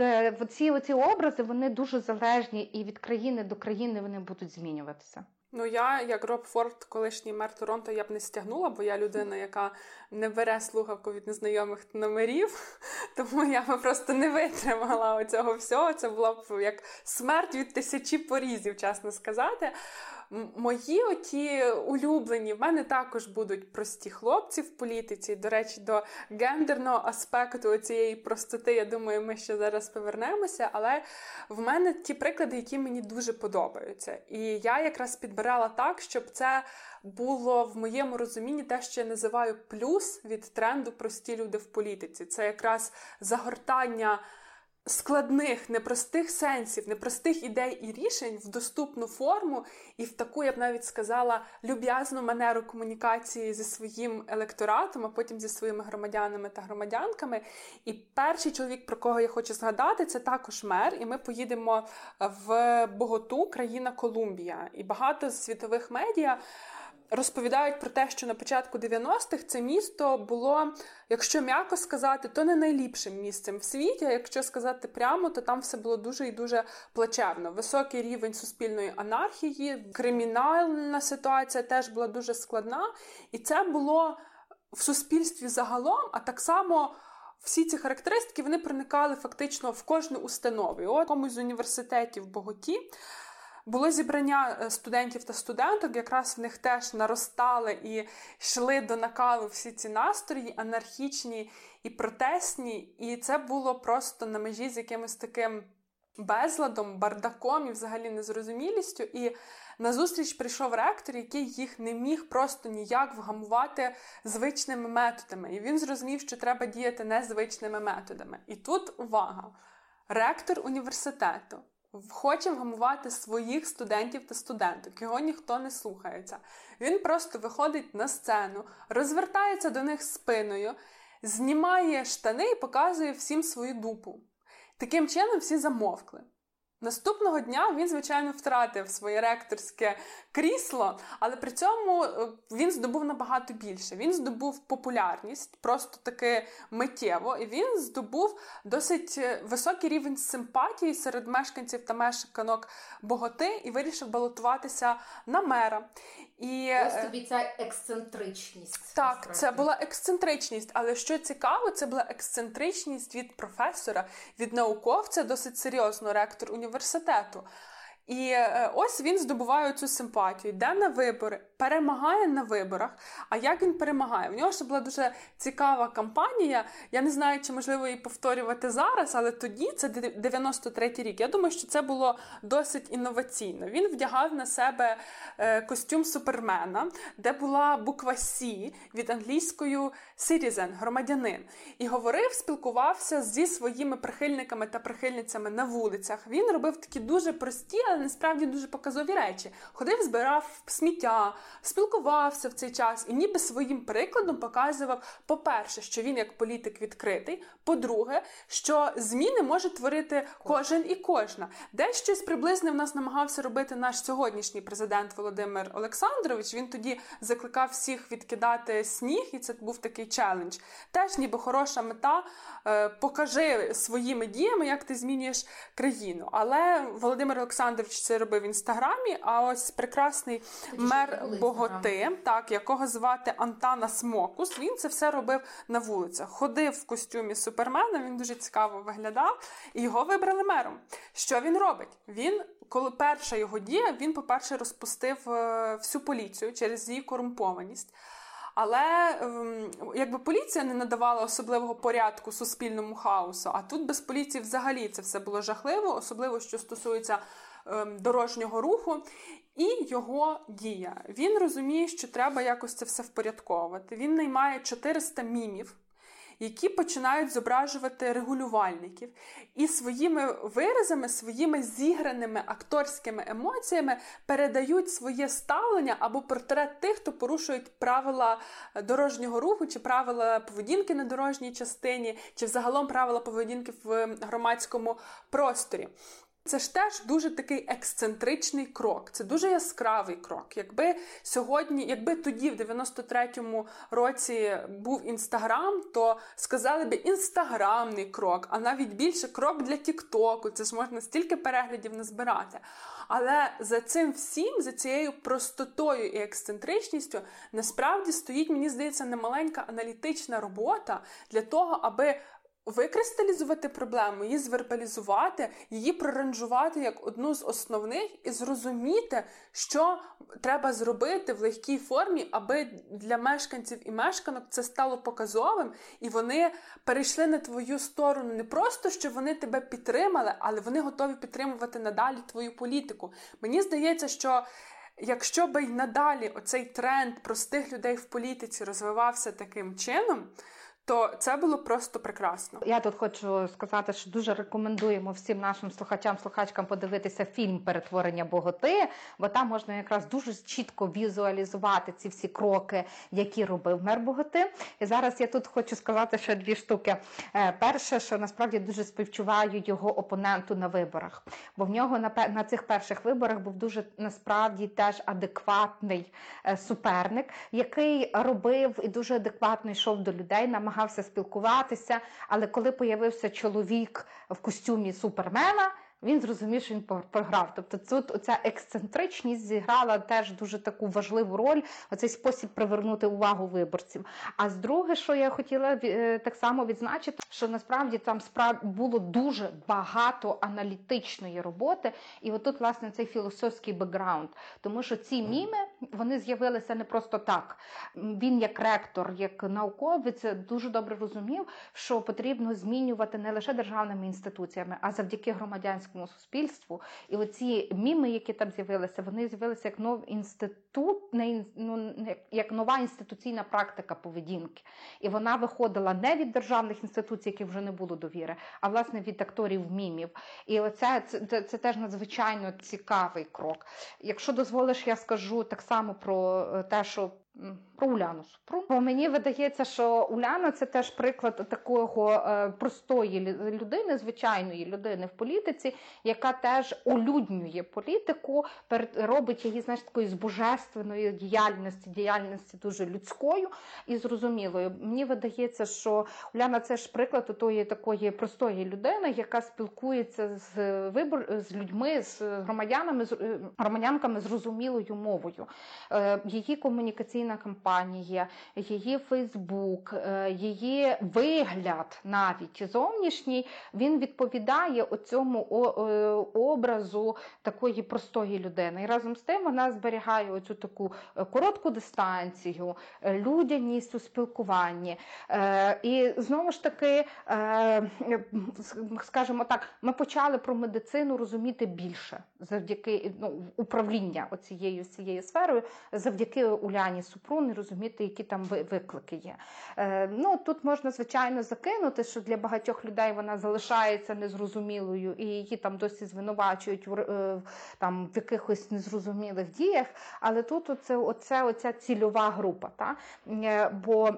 Е, ці оці образи вони дуже залежні, і від країни до країни вони будуть змінюватися. Ну, я, як Роб Форд, колишній мер Торонто, я б не стягнула, бо я людина, яка не бере слухавку від незнайомих номерів, тому я би просто не витримала цього всього. Це була б як смерть від тисячі порізів, чесно сказати. Мої оті улюблені в мене також будуть прості хлопці в політиці. До речі, до гендерного аспекту цієї простоти, я думаю, ми ще зараз повернемося. Але в мене ті приклади, які мені дуже подобаються. І я якраз підбирала так, щоб це було в моєму розумінні те, що я називаю плюс від тренду прості люди в політиці. Це якраз загортання складних, непростих сенсів, непростих ідей і рішень в доступну форму і в таку, я б навіть сказала, люб'язну манеру комунікації зі своїм електоратом, а потім зі своїми громадянами та громадянками. І перший чоловік, про кого я хочу згадати, це також мер. І ми поїдемо в Боготу, країна Колумбія. І багато світових медіа розповідають про те, що на початку 90-х це місто було, якщо м'яко сказати, то не найліпшим місцем в світі. а Якщо сказати прямо, то там все було дуже і дуже плачевно. Високий рівень суспільної анархії, кримінальна ситуація теж була дуже складна, і це було в суспільстві загалом, а так само. Всі ці характеристики вони проникали фактично в кожну установу. От комусь з університетів Боготі було зібрання е, студентів та студенток, якраз в них теж наростали і йшли до накалу всі ці настрої, анархічні і протестні. І це було просто на межі з якимось таким безладом, бардаком і взагалі незрозумілістю. І назустріч прийшов ректор, який їх не міг просто ніяк вгамувати звичними методами. І він зрозумів, що треба діяти незвичними методами. І тут увага! Ректор університету хоче вгамувати своїх студентів та студенток. Його ніхто не слухається. Він просто виходить на сцену, розвертається до них спиною, знімає штани і показує всім свою дупу. Таким чином всі замовкли. Наступного дня він, звичайно, втратив своє ректорське крісло, але при цьому е, він здобув набагато більше. Він здобув популярність, просто таки миттєво, і він здобув досить е, високий рівень симпатії серед мешканців та мешканок Боготи і вирішив балотуватися на мера. І ось е, тобі ця ексцентричність. Так, насправді. це була ексцентричність, але що цікаво, це була ексцентричність від професора, від науковця, досить серйозно ректор університету. І е, ось він здобуває цю симпатію, йде на вибори, перемагає на виборах. А як він перемагає? В нього ще була дуже цікава кампанія. Я не знаю, чи можливо її повторювати зараз, але тоді це 93-й рік. Я думаю, що це було досить інноваційно. Він вдягав на себе е, костюм супермена, де була буква Сі від англійською citizen, громадянин, і говорив, спілкувався зі своїми прихильниками та прихильницями на вулицях. Він робив такі дуже прості, але насправді дуже показові речі. Ходив, збирав сміття, спілкувався в цей час і ніби своїм прикладом показував, по-перше, що він як політик відкритий. По-друге, що зміни може творити кожен і кожна. Десь щось приблизне в нас намагався робити наш сьогоднішній президент Володимир Олександрович. Він тоді закликав всіх відкидати сніг, і це був такий челендж. Теж, ніби хороша мета. Е, покажи своїми діями, як ти змінюєш країну. Але Володимир Олександрович це робив в інстаграмі. А ось прекрасний мер Боготи, так якого звати Антана Смокус. Він це все робив на вулицях. Ходив в костюмі супермена. Він дуже цікаво виглядав, і його вибрали мером. Що він робить? Він коли перша його дія, він, по-перше, розпустив е, всю поліцію через її корумпованість. Але ем, якби поліція не надавала особливого порядку суспільному хаосу, а тут без поліції взагалі це все було жахливо, особливо що стосується ем, дорожнього руху. І його дія. Він розуміє, що треба якось це все впорядковувати. Він наймає 400 мімів які починають зображувати регулювальників, і своїми виразами, своїми зіграними акторськими емоціями передають своє ставлення або портрет тих, хто порушують правила дорожнього руху, чи правила поведінки на дорожній частині, чи взагалом правила поведінки в громадському просторі. Це ж теж дуже такий ексцентричний крок, це дуже яскравий крок. Якби сьогодні, якби тоді, в 93-му році, був інстаграм, то сказали би інстаграмний крок, а навіть більше крок для Тіктоку. Це ж можна стільки переглядів назбирати. Але за цим всім, за цією простотою і ексцентричністю, насправді стоїть, мені здається, немаленька аналітична робота для того, аби викристалізувати проблему, її звербалізувати, її проранжувати як одну з основних і зрозуміти, що треба зробити в легкій формі, аби для мешканців і мешканок це стало показовим, і вони перейшли на твою сторону не просто, що вони тебе підтримали, але вони готові підтримувати надалі твою політику. Мені здається, що. Якщо би й надалі оцей тренд простих людей в політиці розвивався таким чином, то це було просто прекрасно. Я тут хочу сказати, що дуже рекомендуємо всім нашим слухачам, слухачкам подивитися фільм Перетворення Боготи, бо там можна якраз дуже чітко візуалізувати ці всі кроки, які робив мер Боготи. І зараз я тут хочу сказати ще дві штуки. Е, перше, що насправді дуже співчуваю його опоненту на виборах, бо в нього на на цих перших виборах був дуже насправді теж адекватний е, суперник, який робив і дуже адекватно йшов до людей. намагався намагався спілкуватися, але коли появився чоловік в костюмі супермена, він зрозумів, що він програв. Тобто тут оця ексцентричність зіграла теж дуже таку важливу роль, оцей спосіб привернути увагу виборців. А з друге, що я хотіла е, так само відзначити, що насправді там справ було дуже багато аналітичної роботи, і отут, власне, цей філософський бекграунд. Тому що ці міми вони з'явилися не просто так. Він, як ректор, як науковець, дуже добре розумів, що потрібно змінювати не лише державними інституціями, а завдяки громадянському громадянському суспільству. І оці міми, які там з'явилися, вони з'явилися як нов інститут, не, ну, як нова інституційна практика поведінки. І вона виходила не від державних інституцій, яких вже не було довіри, а власне від акторів мімів. І оце це, це, це теж надзвичайно цікавий крок. Якщо дозволиш, я скажу так само про е, те, що Про Уляну Супрун. Бо мені видається, що Уляна це теж приклад такого е, простої людини, звичайної людини в політиці, яка теж улюднює політику, робить її знаєш, такої з божественної діяльності, діяльності дуже людською і зрозумілою. Мені видається, що Уляна це ж приклад тої такої простої людини, яка спілкується з вибор з людьми, з громадянами, з е, громадянками зрозумілою мовою. Е, її комунікаційна кампанія, її Фейсбук, е, її вигляд навіть зовнішній, він відповідає оцьому образу такої простої людини. І разом з тим вона зберігає оцю таку коротку дистанцію, людяність у спілкуванні. І знову ж таки, скажімо так, ми почали про медицину розуміти більше завдяки ну, управління оцією цією сферою, завдяки Уляні Супрун і розуміти, які там виклики є. Е, ну Тут можна, звичайно, закинути, що для багатьох людей вона залишається незрозумілою і її там досі звинувачують в е, там, в якихось незрозумілих діях. Але тут оце, оце, оця цільова група. Та? Е, бо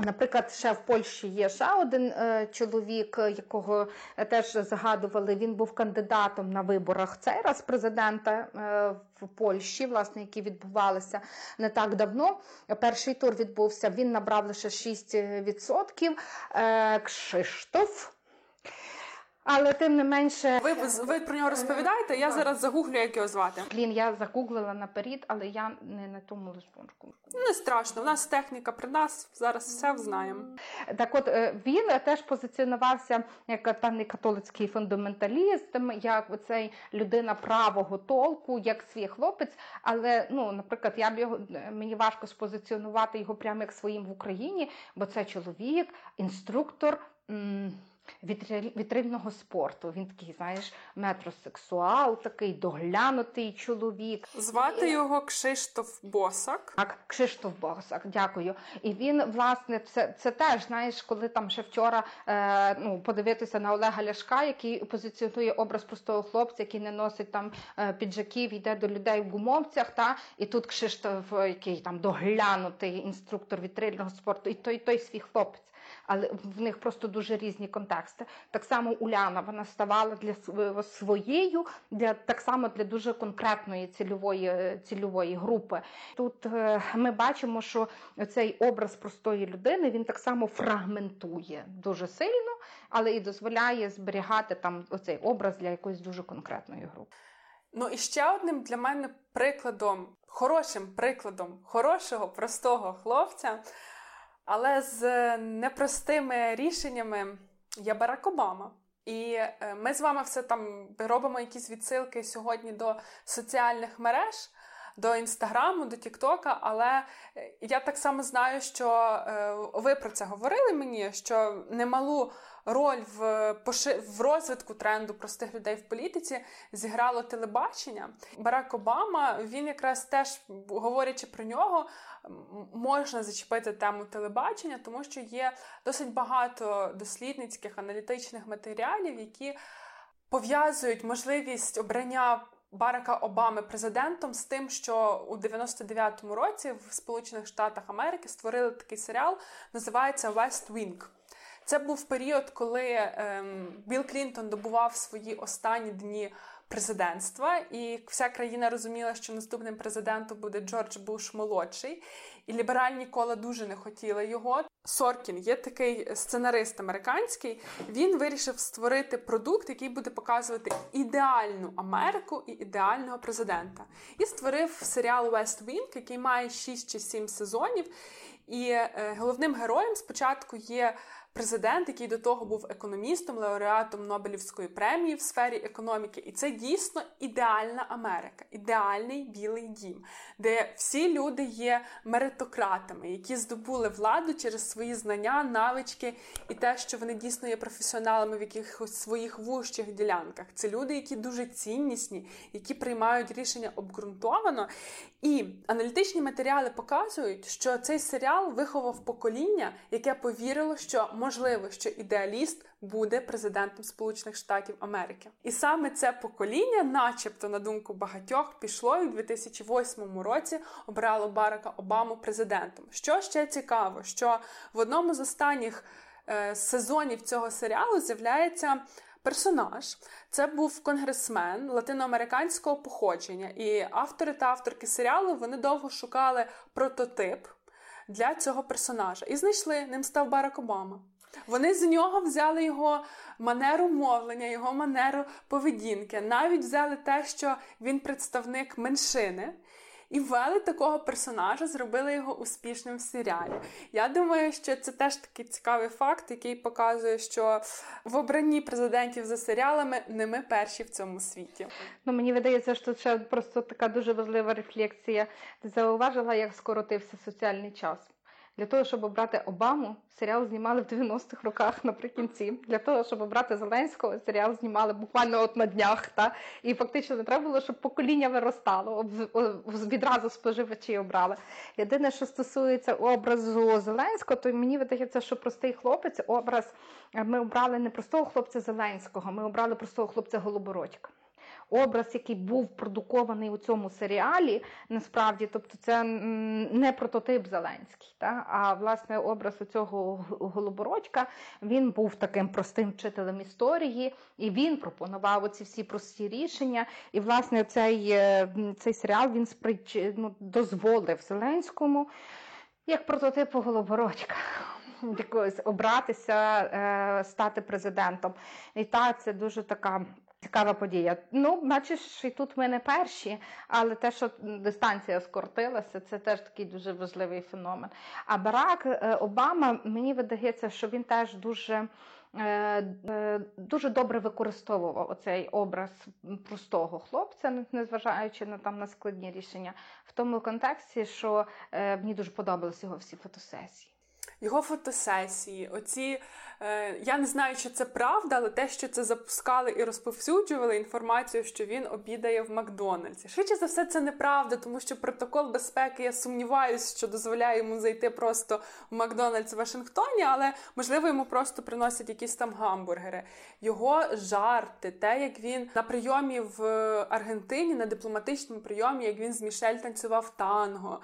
Наприклад, ще в Польщі є ще один е, чоловік, якого теж згадували. Він був кандидатом на виборах цей раз президента е, в Польщі, власне, які відбувалися не так давно. Перший тур відбувся. Він набрав лише 6%. Е, Кшиштоф. Але тим не менше, ви ви про нього розповідаєте? Я зараз загуглю, як його звати. Блін, я загуглила наперед, але я не на тому листочку. Не страшно. У нас техніка при нас зараз все знаємо. Так, от е, він теж позиціонувався як певний католицький фундаменталіст, як оцей людина правого толку, як свій хлопець. Але ну, наприклад, я б його мені важко спозиціонувати його прямо як своїм в Україні, бо це чоловік, інструктор. М- вітрильного спорту. Він такий, знаєш, метросексуал, такий доглянутий чоловік. Звати його Кшиштоф Босак. Так, Кшиштоф Босак, дякую. І він, власне, це це теж, знаєш, коли там ще вчора е, ну, подивитися на Олега Ляшка, який позиціонує образ простого хлопця, який не носить там е, піджаків, йде до людей в гумовцях. Та? І тут Кшиштоф, який там доглянутий інструктор вітрильного спорту, і той, той свій хлопець але в них просто дуже різні контексти. Так само Уляна вона ставала для своєю, для так само для дуже конкретної цільової цільової групи. Тут е, ми бачимо, що цей образ простої людини він так само фрагментує дуже сильно, але і дозволяє зберігати там оцей образ для якоїсь дуже конкретної групи. Ну і ще одним для мене прикладом, хорошим прикладом хорошого, простого хлопця але з непростими рішеннями є Барак Обама. І е, ми з вами все там робимо якісь відсилки сьогодні до соціальних мереж, до інстаграму, до Тіктока. Але е, я так само знаю, що е, ви про це говорили мені, що немалу роль в в розвитку тренду простих людей в політиці зіграло телебачення. Барак Обама він якраз теж говорячи про нього, можна зачепити тему телебачення, тому що є досить багато дослідницьких аналітичних матеріалів, які пов'язують можливість обрання. Барака Обами президентом з тим, що у 99-му році в Сполучених Штатах Америки створили такий серіал, називається West Wing. Це був період, коли ем, Білл Клінтон добував свої останні дні президентства, і вся країна розуміла, що наступним президентом буде Джордж Буш молодший, і ліберальні кола дуже не хотіли його. Соркін є такий сценарист американський. Він вирішив створити продукт, який буде показувати ідеальну Америку і ідеального президента. І створив серіал West Wing, який має 6 чи 7 сезонів. І е, головним героєм спочатку є президент, який до того був економістом, лауреатом Нобелівської премії в сфері економіки. І це дійсно ідеальна Америка, ідеальний білий дім, де всі люди є меритократами, які здобули владу через свої знання, навички і те, що вони дійсно є професіоналами в якихось своїх вужчих ділянках. Це люди, які дуже ціннісні, які приймають рішення обґрунтовано. І аналітичні матеріали показують, що цей серіал виховав покоління, яке повірило, що можливо, що ідеаліст буде президентом Сполучених Штатів Америки. І саме це покоління, начебто, на думку багатьох, пішло і в 2008 році обрало Барака Обаму президентом. Що ще цікаво, що в одному з останніх е, сезонів цього серіалу з'являється. Персонаж це був конгресмен латиноамериканського походження, і автори та авторки серіалу вони довго шукали прототип для цього персонажа і знайшли ним став Барак Обама. Вони з нього взяли його манеру мовлення, його манеру поведінки, навіть взяли те, що він представник меншини. І ввели такого персонажа, зробили його успішним в серіалі. Я думаю, що це теж такий цікавий факт, який показує, що в обранні президентів за серіалами не ми перші в цьому світі. Ну мені видається, що це просто така дуже важлива рефлексія. Ти зауважила, як скоротився соціальний час. Для того, щоб обрати Обаму, серіал знімали в 90-х роках наприкінці. Для того, щоб обрати Зеленського, серіал знімали буквально от на днях. Та? І фактично не треба було, щоб покоління виростало, відразу споживачі обрали. Єдине, що стосується образу Зеленського, то мені видається, що простий хлопець, образ ми обрали не простого хлопця Зеленського, ми обрали простого хлопця Голобородька образ, який був продукований у цьому серіалі, насправді, тобто це не прототип Зеленський. Та? А власне образ у цього Голобородька він був таким простим вчителем історії, і він пропонував оці всі прості рішення. І, власне, цей е, цей серіал він сприч... ну, дозволив Зеленському як прототипу Голобородька. Якось обратися, е, стати президентом. І так, це дуже така Цікава подія. Ну, бачиш, і тут ми не перші, але те, що дистанція скоротилася, це теж такий дуже важливий феномен. А Барак е, Обама, мені видається, що він теж дуже е, е, дуже добре використовував оцей образ простого хлопця, незважаючи на там на складні рішення, в тому контексті, що мені дуже подобалися його всі фотосесії. Його фотосесії, оці е, я не знаю, чи це правда, але те, що це запускали і розповсюджували інформацію, що він обідає в Макдональдсі. Швидше за все, це неправда, тому що протокол безпеки я сумніваюся, що дозволяє йому зайти просто в Макдональдс в Вашингтоні, але можливо йому просто приносять якісь там гамбургери. Його жарти, те, як він на прийомі в Аргентині, на дипломатичному прийомі, як він з Мішель танцював танго.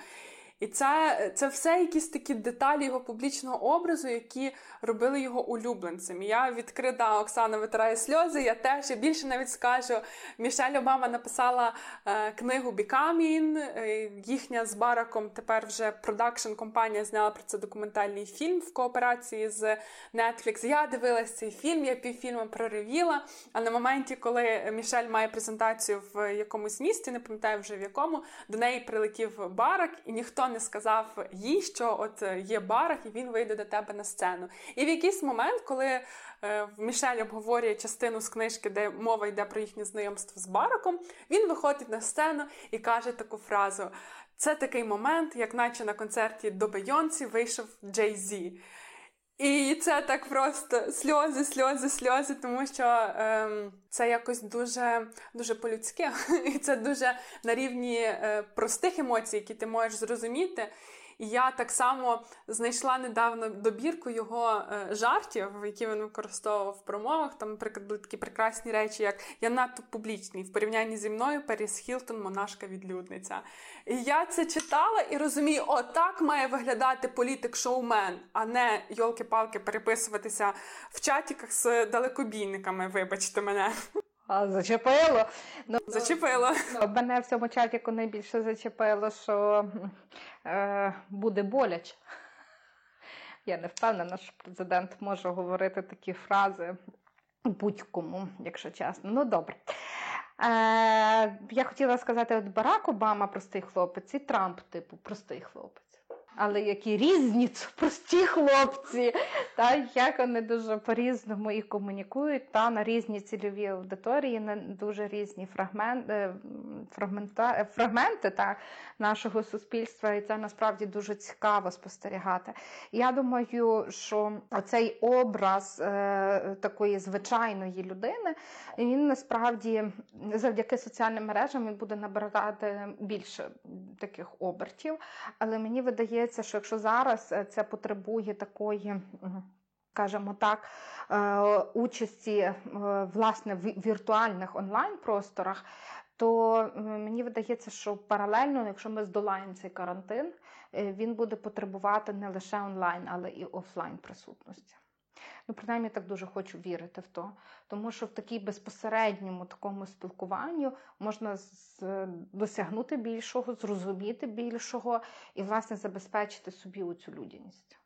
І це це все якісь такі деталі його публічного образу, які робили його улюбленцем. Я відкрита Оксана витирає сльози. Я теж я більше навіть скажу. Мішель Обама написала е, книгу Becoming. Е, їхня з Бараком тепер вже продакшн компанія зняла про це документальний фільм в кооперації з Netflix. Я дивилася цей фільм, я півфільму проревіла. А на моменті, коли Мішель має презентацію в якомусь місті, не пам'ятаю вже в якому, до неї прилетів Барак, і ніхто не сказав їй, що от є барах, і він вийде до тебе на сцену. І в якийсь момент, коли е, Мішель обговорює частину з книжки, де мова йде про їхнє знайомство з Бараком, він виходить на сцену і каже таку фразу: це такий момент, як наче на концерті до Бейонці вийшов Джей Зі. І це так просто сльози, сльози, сльози, тому що ем, це якось дуже дуже по-людськи, і це дуже на рівні е, простих емоцій, які ти можеш зрозуміти. І я так само знайшла недавно добірку його е, жартів, які він використовував в промовах. Там, наприклад, були такі прекрасні речі, як я надто публічний в порівнянні зі мною Періс Хілтон, монашка відлюдниця. І я це читала і розумію, о, так має виглядати політик-шоумен, а не йолки-палки переписуватися в чатіках з далекобійниками. Вибачте мене. А, Зачепило. Ну, Зачепило. Ну, Мене в цьому чатіку найбільше зачепило, що е, буде боляче. Я не впевнена, що президент може говорити такі фрази будь-кому, якщо чесно. Ну, добре. Е, Я хотіла сказати: от Барак Обама простий хлопець, і Трамп, типу, простий хлопець але які різні прості хлопці, та як вони дуже по-різному і комунікують, та на різні цільові аудиторії, на дуже різні фрагменти фрагмента, фрагменти та, нашого суспільства, і це насправді дуже цікаво спостерігати. Я думаю, що цей образ е, такої звичайної людини він насправді завдяки соціальним мережам він буде набирати більше таких обертів, але мені видається що якщо зараз е, це потребує такої скажімо так, участі власне в віртуальних онлайн-просторах, то мені видається, що паралельно, якщо ми здолаємо цей карантин, він буде потребувати не лише онлайн, але і офлайн присутності. Ну, принаймні, так дуже хочу вірити в то. Тому що в такій безпосередньому такому спілкуванню можна досягнути більшого, зрозуміти більшого і, власне, забезпечити собі цю людяність.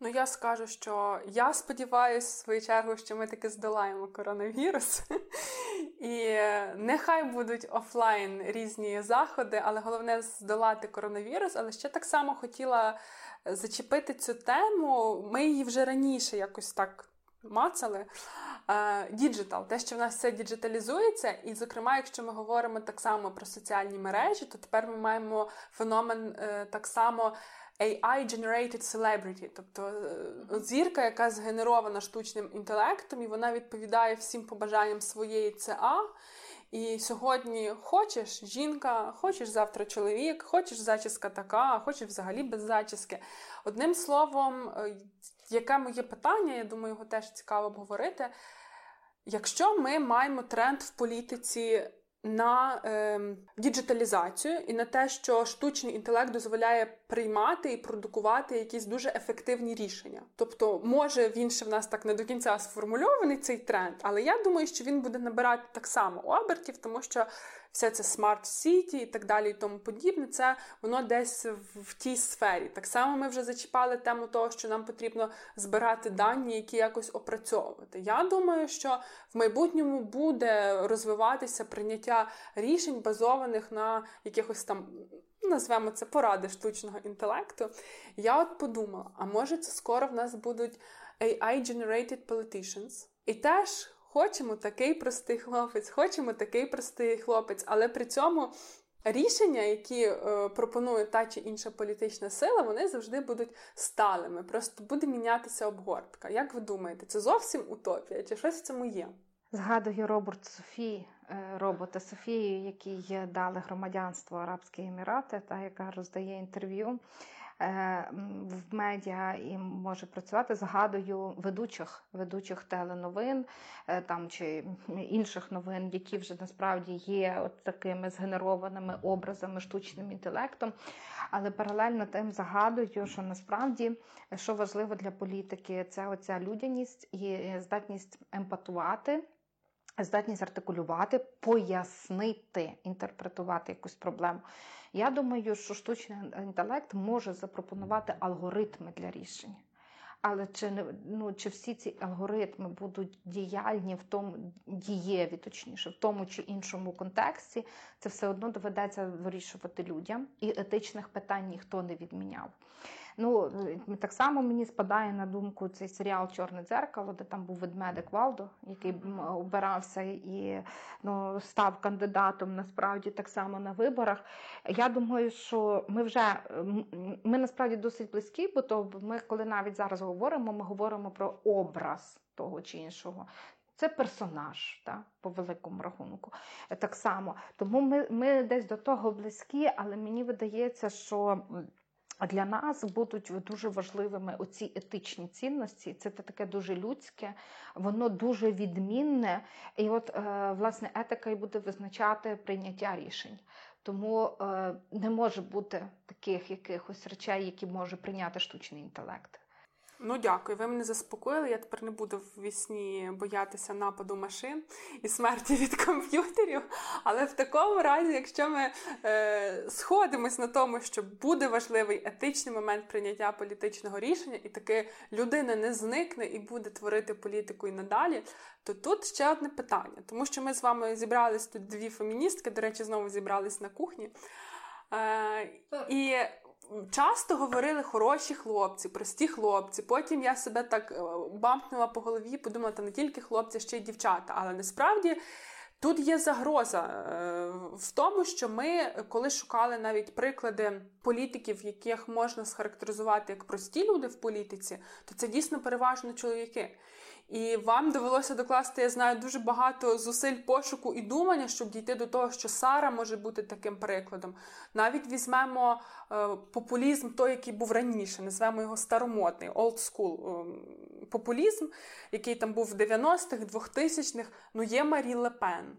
Ну, я скажу, що я сподіваюся, в свою чергу, що ми таки здолаємо коронавірус. І нехай будуть офлайн різні заходи, але головне здолати коронавірус. Але ще так само хотіла зачепити цю тему. Ми її вже раніше якось так мацали. Digital, те, що в нас все діджиталізується, і, зокрема, якщо ми говоримо так само про соціальні мережі, то тепер ми маємо феномен е, так само. AI-generated celebrity, тобто е, зірка, яка згенерована штучним інтелектом, і вона відповідає всім побажанням своєї ЦА. І сьогодні хочеш жінка, хочеш завтра чоловік, хочеш зачіска така, хочеш взагалі без зачіски. Одним словом, е, яке моє питання, я думаю, його теж цікаво обговорити. Якщо ми маємо тренд в політиці на е, діджиталізацію і на те, що штучний інтелект дозволяє приймати і продукувати якісь дуже ефективні рішення. Тобто, може він ще в нас так не до кінця сформульований цей тренд, але я думаю, що він буде набирати так само обертів, тому що все це смарт сіті і так далі, і тому подібне, це воно десь в, тій сфері. Так само ми вже зачіпали тему того, що нам потрібно збирати дані, які якось опрацьовувати. Я думаю, що в майбутньому буде розвиватися прийняття рішень, базованих на якихось там. Назвемо це поради штучного інтелекту. Я от подумала: а може це скоро в нас будуть AI-generated politicians? І теж Хочемо такий простий хлопець, хочемо такий простий хлопець, але при цьому рішення, які е, пропонує та чи інша політична сила, вони завжди будуть сталими. Просто буде мінятися обгортка. Як ви думаєте, це зовсім утопія? Чи щось в цьому є? Згадую Роберт Софії, робота Софії, який дали громадянство Арабські Емірати, та яка роздає інтерв'ю. Е, в медіа і може працювати. Згадую ведучих ведучих теленовин е, там чи інших новин, які вже насправді є от такими згенерованими образами штучним інтелектом. Але паралельно тим загадую, що насправді що важливо для політики, це оця людяність і здатність емпатувати. Здатність артикулювати, пояснити, інтерпретувати якусь проблему. Я думаю, що штучний інтелект може запропонувати алгоритми для рішення. Але чи ну чи всі ці алгоритми будуть діяльні в тому дієві, точніше, в тому чи іншому контексті, це все одно доведеться вирішувати людям, і етичних питань ніхто не відміняв. Ну е, так само мені спадає на думку цей серіал Чорне дзеркало, де там був ведмедик Валдо, який обирався і ну, став кандидатом насправді так само на виборах. Я думаю, що ми вже ми насправді досить близькі, бо то ми, коли навіть зараз говоримо, ми говоримо про образ того чи іншого. Це персонаж, так, по великому рахунку. Так само. Тому ми ми десь до того близькі, але мені видається, що для нас будуть дуже важливими оці етичні цінності. Це таке дуже людське, воно дуже відмінне. І от, е, власне, етика і буде визначати прийняття рішень. Тому е, не може бути таких якихось речей, які може прийняти штучний інтелект. Ну, дякую, ви мене заспокоїли. Я тепер не буду в боятися нападу машин і смерті від комп'ютерів. Але в такому разі, якщо ми е, сходимось на тому, що буде важливий етичний момент прийняття політичного рішення, і таки людина не зникне і буде творити політику і надалі, то тут ще одне питання, тому що ми з вами зібрались тут дві феміністки, до речі, знову зібрались на кухні. Е, І Часто говорили хороші хлопці, прості хлопці. Потім я себе так е, бампнула по голові, подумала, та не тільки хлопці, ще й дівчата. Але насправді тут є загроза е, в тому, що ми, коли шукали навіть приклади політиків, яких можна схарактеризувати як прості люди в політиці, то це дійсно переважно чоловіки. І вам довелося докласти, я знаю, дуже багато зусиль пошуку і думання, щоб дійти до того, що Сара може бути таким прикладом. Навіть візьмемо е, популізм, той, який був раніше, назвемо його старомодний, old school е, популізм, який там був в 90-х, 2000-х, ну є Марі Лепен.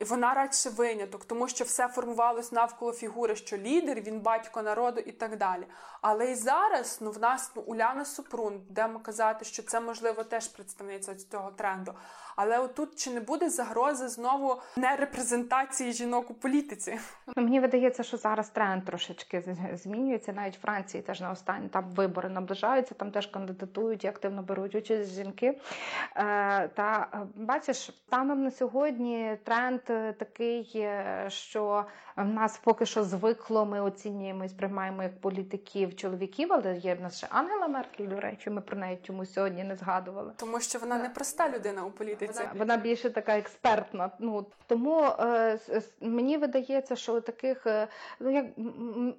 І вона радше виняток, тому що все формувалось навколо фігури, що лідер, він батько народу і так далі. Але і зараз ну, в нас ну, Уляна Супрун, будемо казати, що це можливо теж представниця цього тренду. Але отут чи не буде загрози знову нерепрезентації жінок у політиці? Ну, Мені видається, що зараз тренд трошечки змінюється. Навіть в Франції теж на останні там вибори наближаються, там теж кандидатують і активно беруть участь жінки. Е, Та е, бачиш, станом на сьогодні тренд такий, що в нас поки що звикло, ми оцінюємо і сприймаємо як політиків чоловіків, але є в нас ще Ангела Меркель, до речі, ми про неї чомусь сьогодні не згадували. Тому що вона не проста людина у політиці. Вона, вона більше така експертна. Ну тому е, мені видається, що таких е, ну як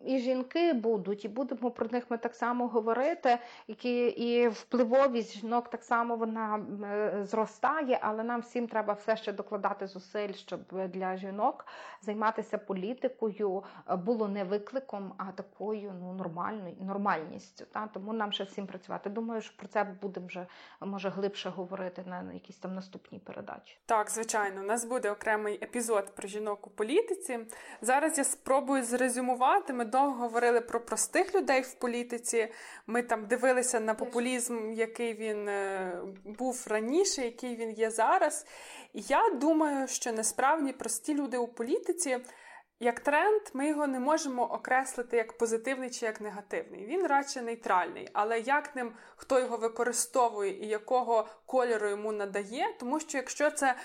і жінки будуть, і будемо про них ми так само говорити, які і впливовість жінок так само вона е, зростає, але нам всім треба все ще докладати зусиль, щоб для жінок займатися політикою е, було не викликом, а такою ну нормальною нормальністю. Та тому нам ще всім працювати. Думаю, що про це будемо вже може глибше говорити на, якійсь там наступній передачі. Так, звичайно, у нас буде окремий епізод про жінок у політиці. Зараз я спробую зрезюмувати. Ми довго говорили про простих людей в політиці. Ми там дивилися на популізм, який він е, був раніше, який він є зараз. Я думаю, що насправді прості люди у політиці. Як тренд, ми його не можемо окреслити як позитивний чи як негативний. Він радше нейтральний, але як ним хто його використовує і якого кольору йому надає, тому що якщо це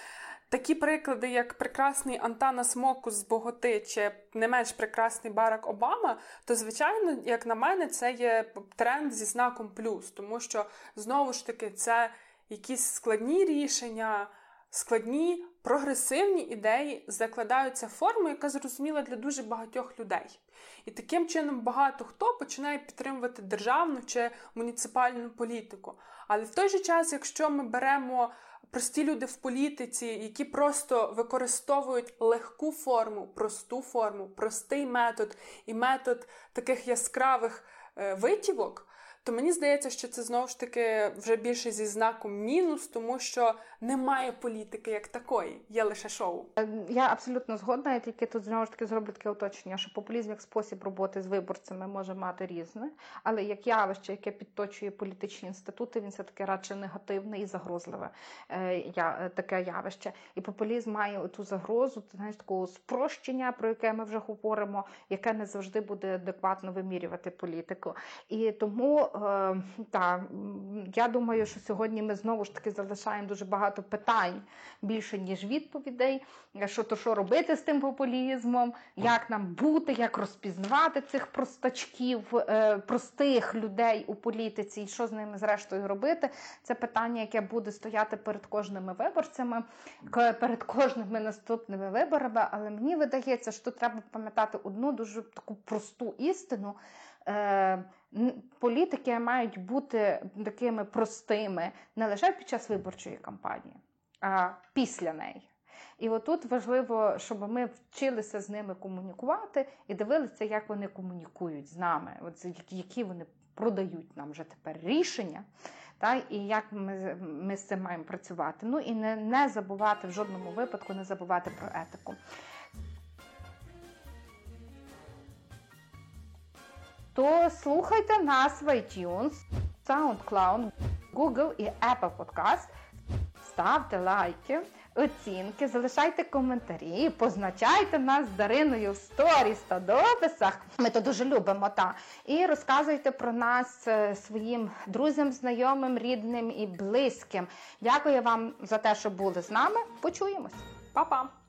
такі приклади, як прекрасний Антанас Мокус з Боготи, чи не менш прекрасний Барак Обама, то звичайно, як на мене, це є тренд зі знаком плюс, тому що знову ж таки це якісь складні рішення складні прогресивні ідеї закладаються в форму, яка зрозуміла для дуже багатьох людей. І таким чином багато хто починає підтримувати державну чи муніципальну політику. Але в той же час, якщо ми беремо прості люди в політиці, які просто використовують легку форму, просту форму, простий метод і метод таких яскравих е, витівок, то мені здається, що це знову ж таки вже більше зі знаком мінус, тому що немає політики як такої, є лише шоу. Е, я абсолютно згодна. Я тільки тут знову ж таки зроблю таке уточнення, що популізм як спосіб роботи з виборцями може мати різне, але як явище, яке підточує політичні інститути, він все таки радше негативне і загрозливе е, я, е, таке явище. І популізм має ту загрозу, знаєш, такого спрощення, про яке ми вже говоримо, яке не завжди буде адекватно вимірювати політику. І тому е, та я думаю, що сьогодні ми знову ж таки залишаємо дуже багато питань більше, ніж відповідей. Що то що робити з тим популізмом, як нам бути, як розпізнавати цих простачків, е, простих людей у політиці, і що з ними зрештою робити? Це питання, яке буде стояти перед кожними виборцями, перед кожними наступними виборами. Але мені видається, що треба пам'ятати одну дуже таку просту істину. Е, політики мають бути такими простими не лише під час виборчої кампанії, а після неї. І отут важливо, щоб ми вчилися з ними комунікувати і дивилися, як вони комунікують з нами, от які вони продають нам вже тепер рішення, та, і як ми ми з цим маємо працювати. Ну і не, не забувати в жодному випадку, не забувати про етику. То слухайте нас в iTunes, SoundCloud, Google і Apple Podcast. Ставте лайки, оцінки, залишайте коментарі, позначайте нас з Дариною в сторіс та дописах. Ми то дуже любимо. та. І розказуйте про нас е, своїм друзям, знайомим, рідним і близьким. Дякую вам за те, що були з нами. Почуємось. Па-па!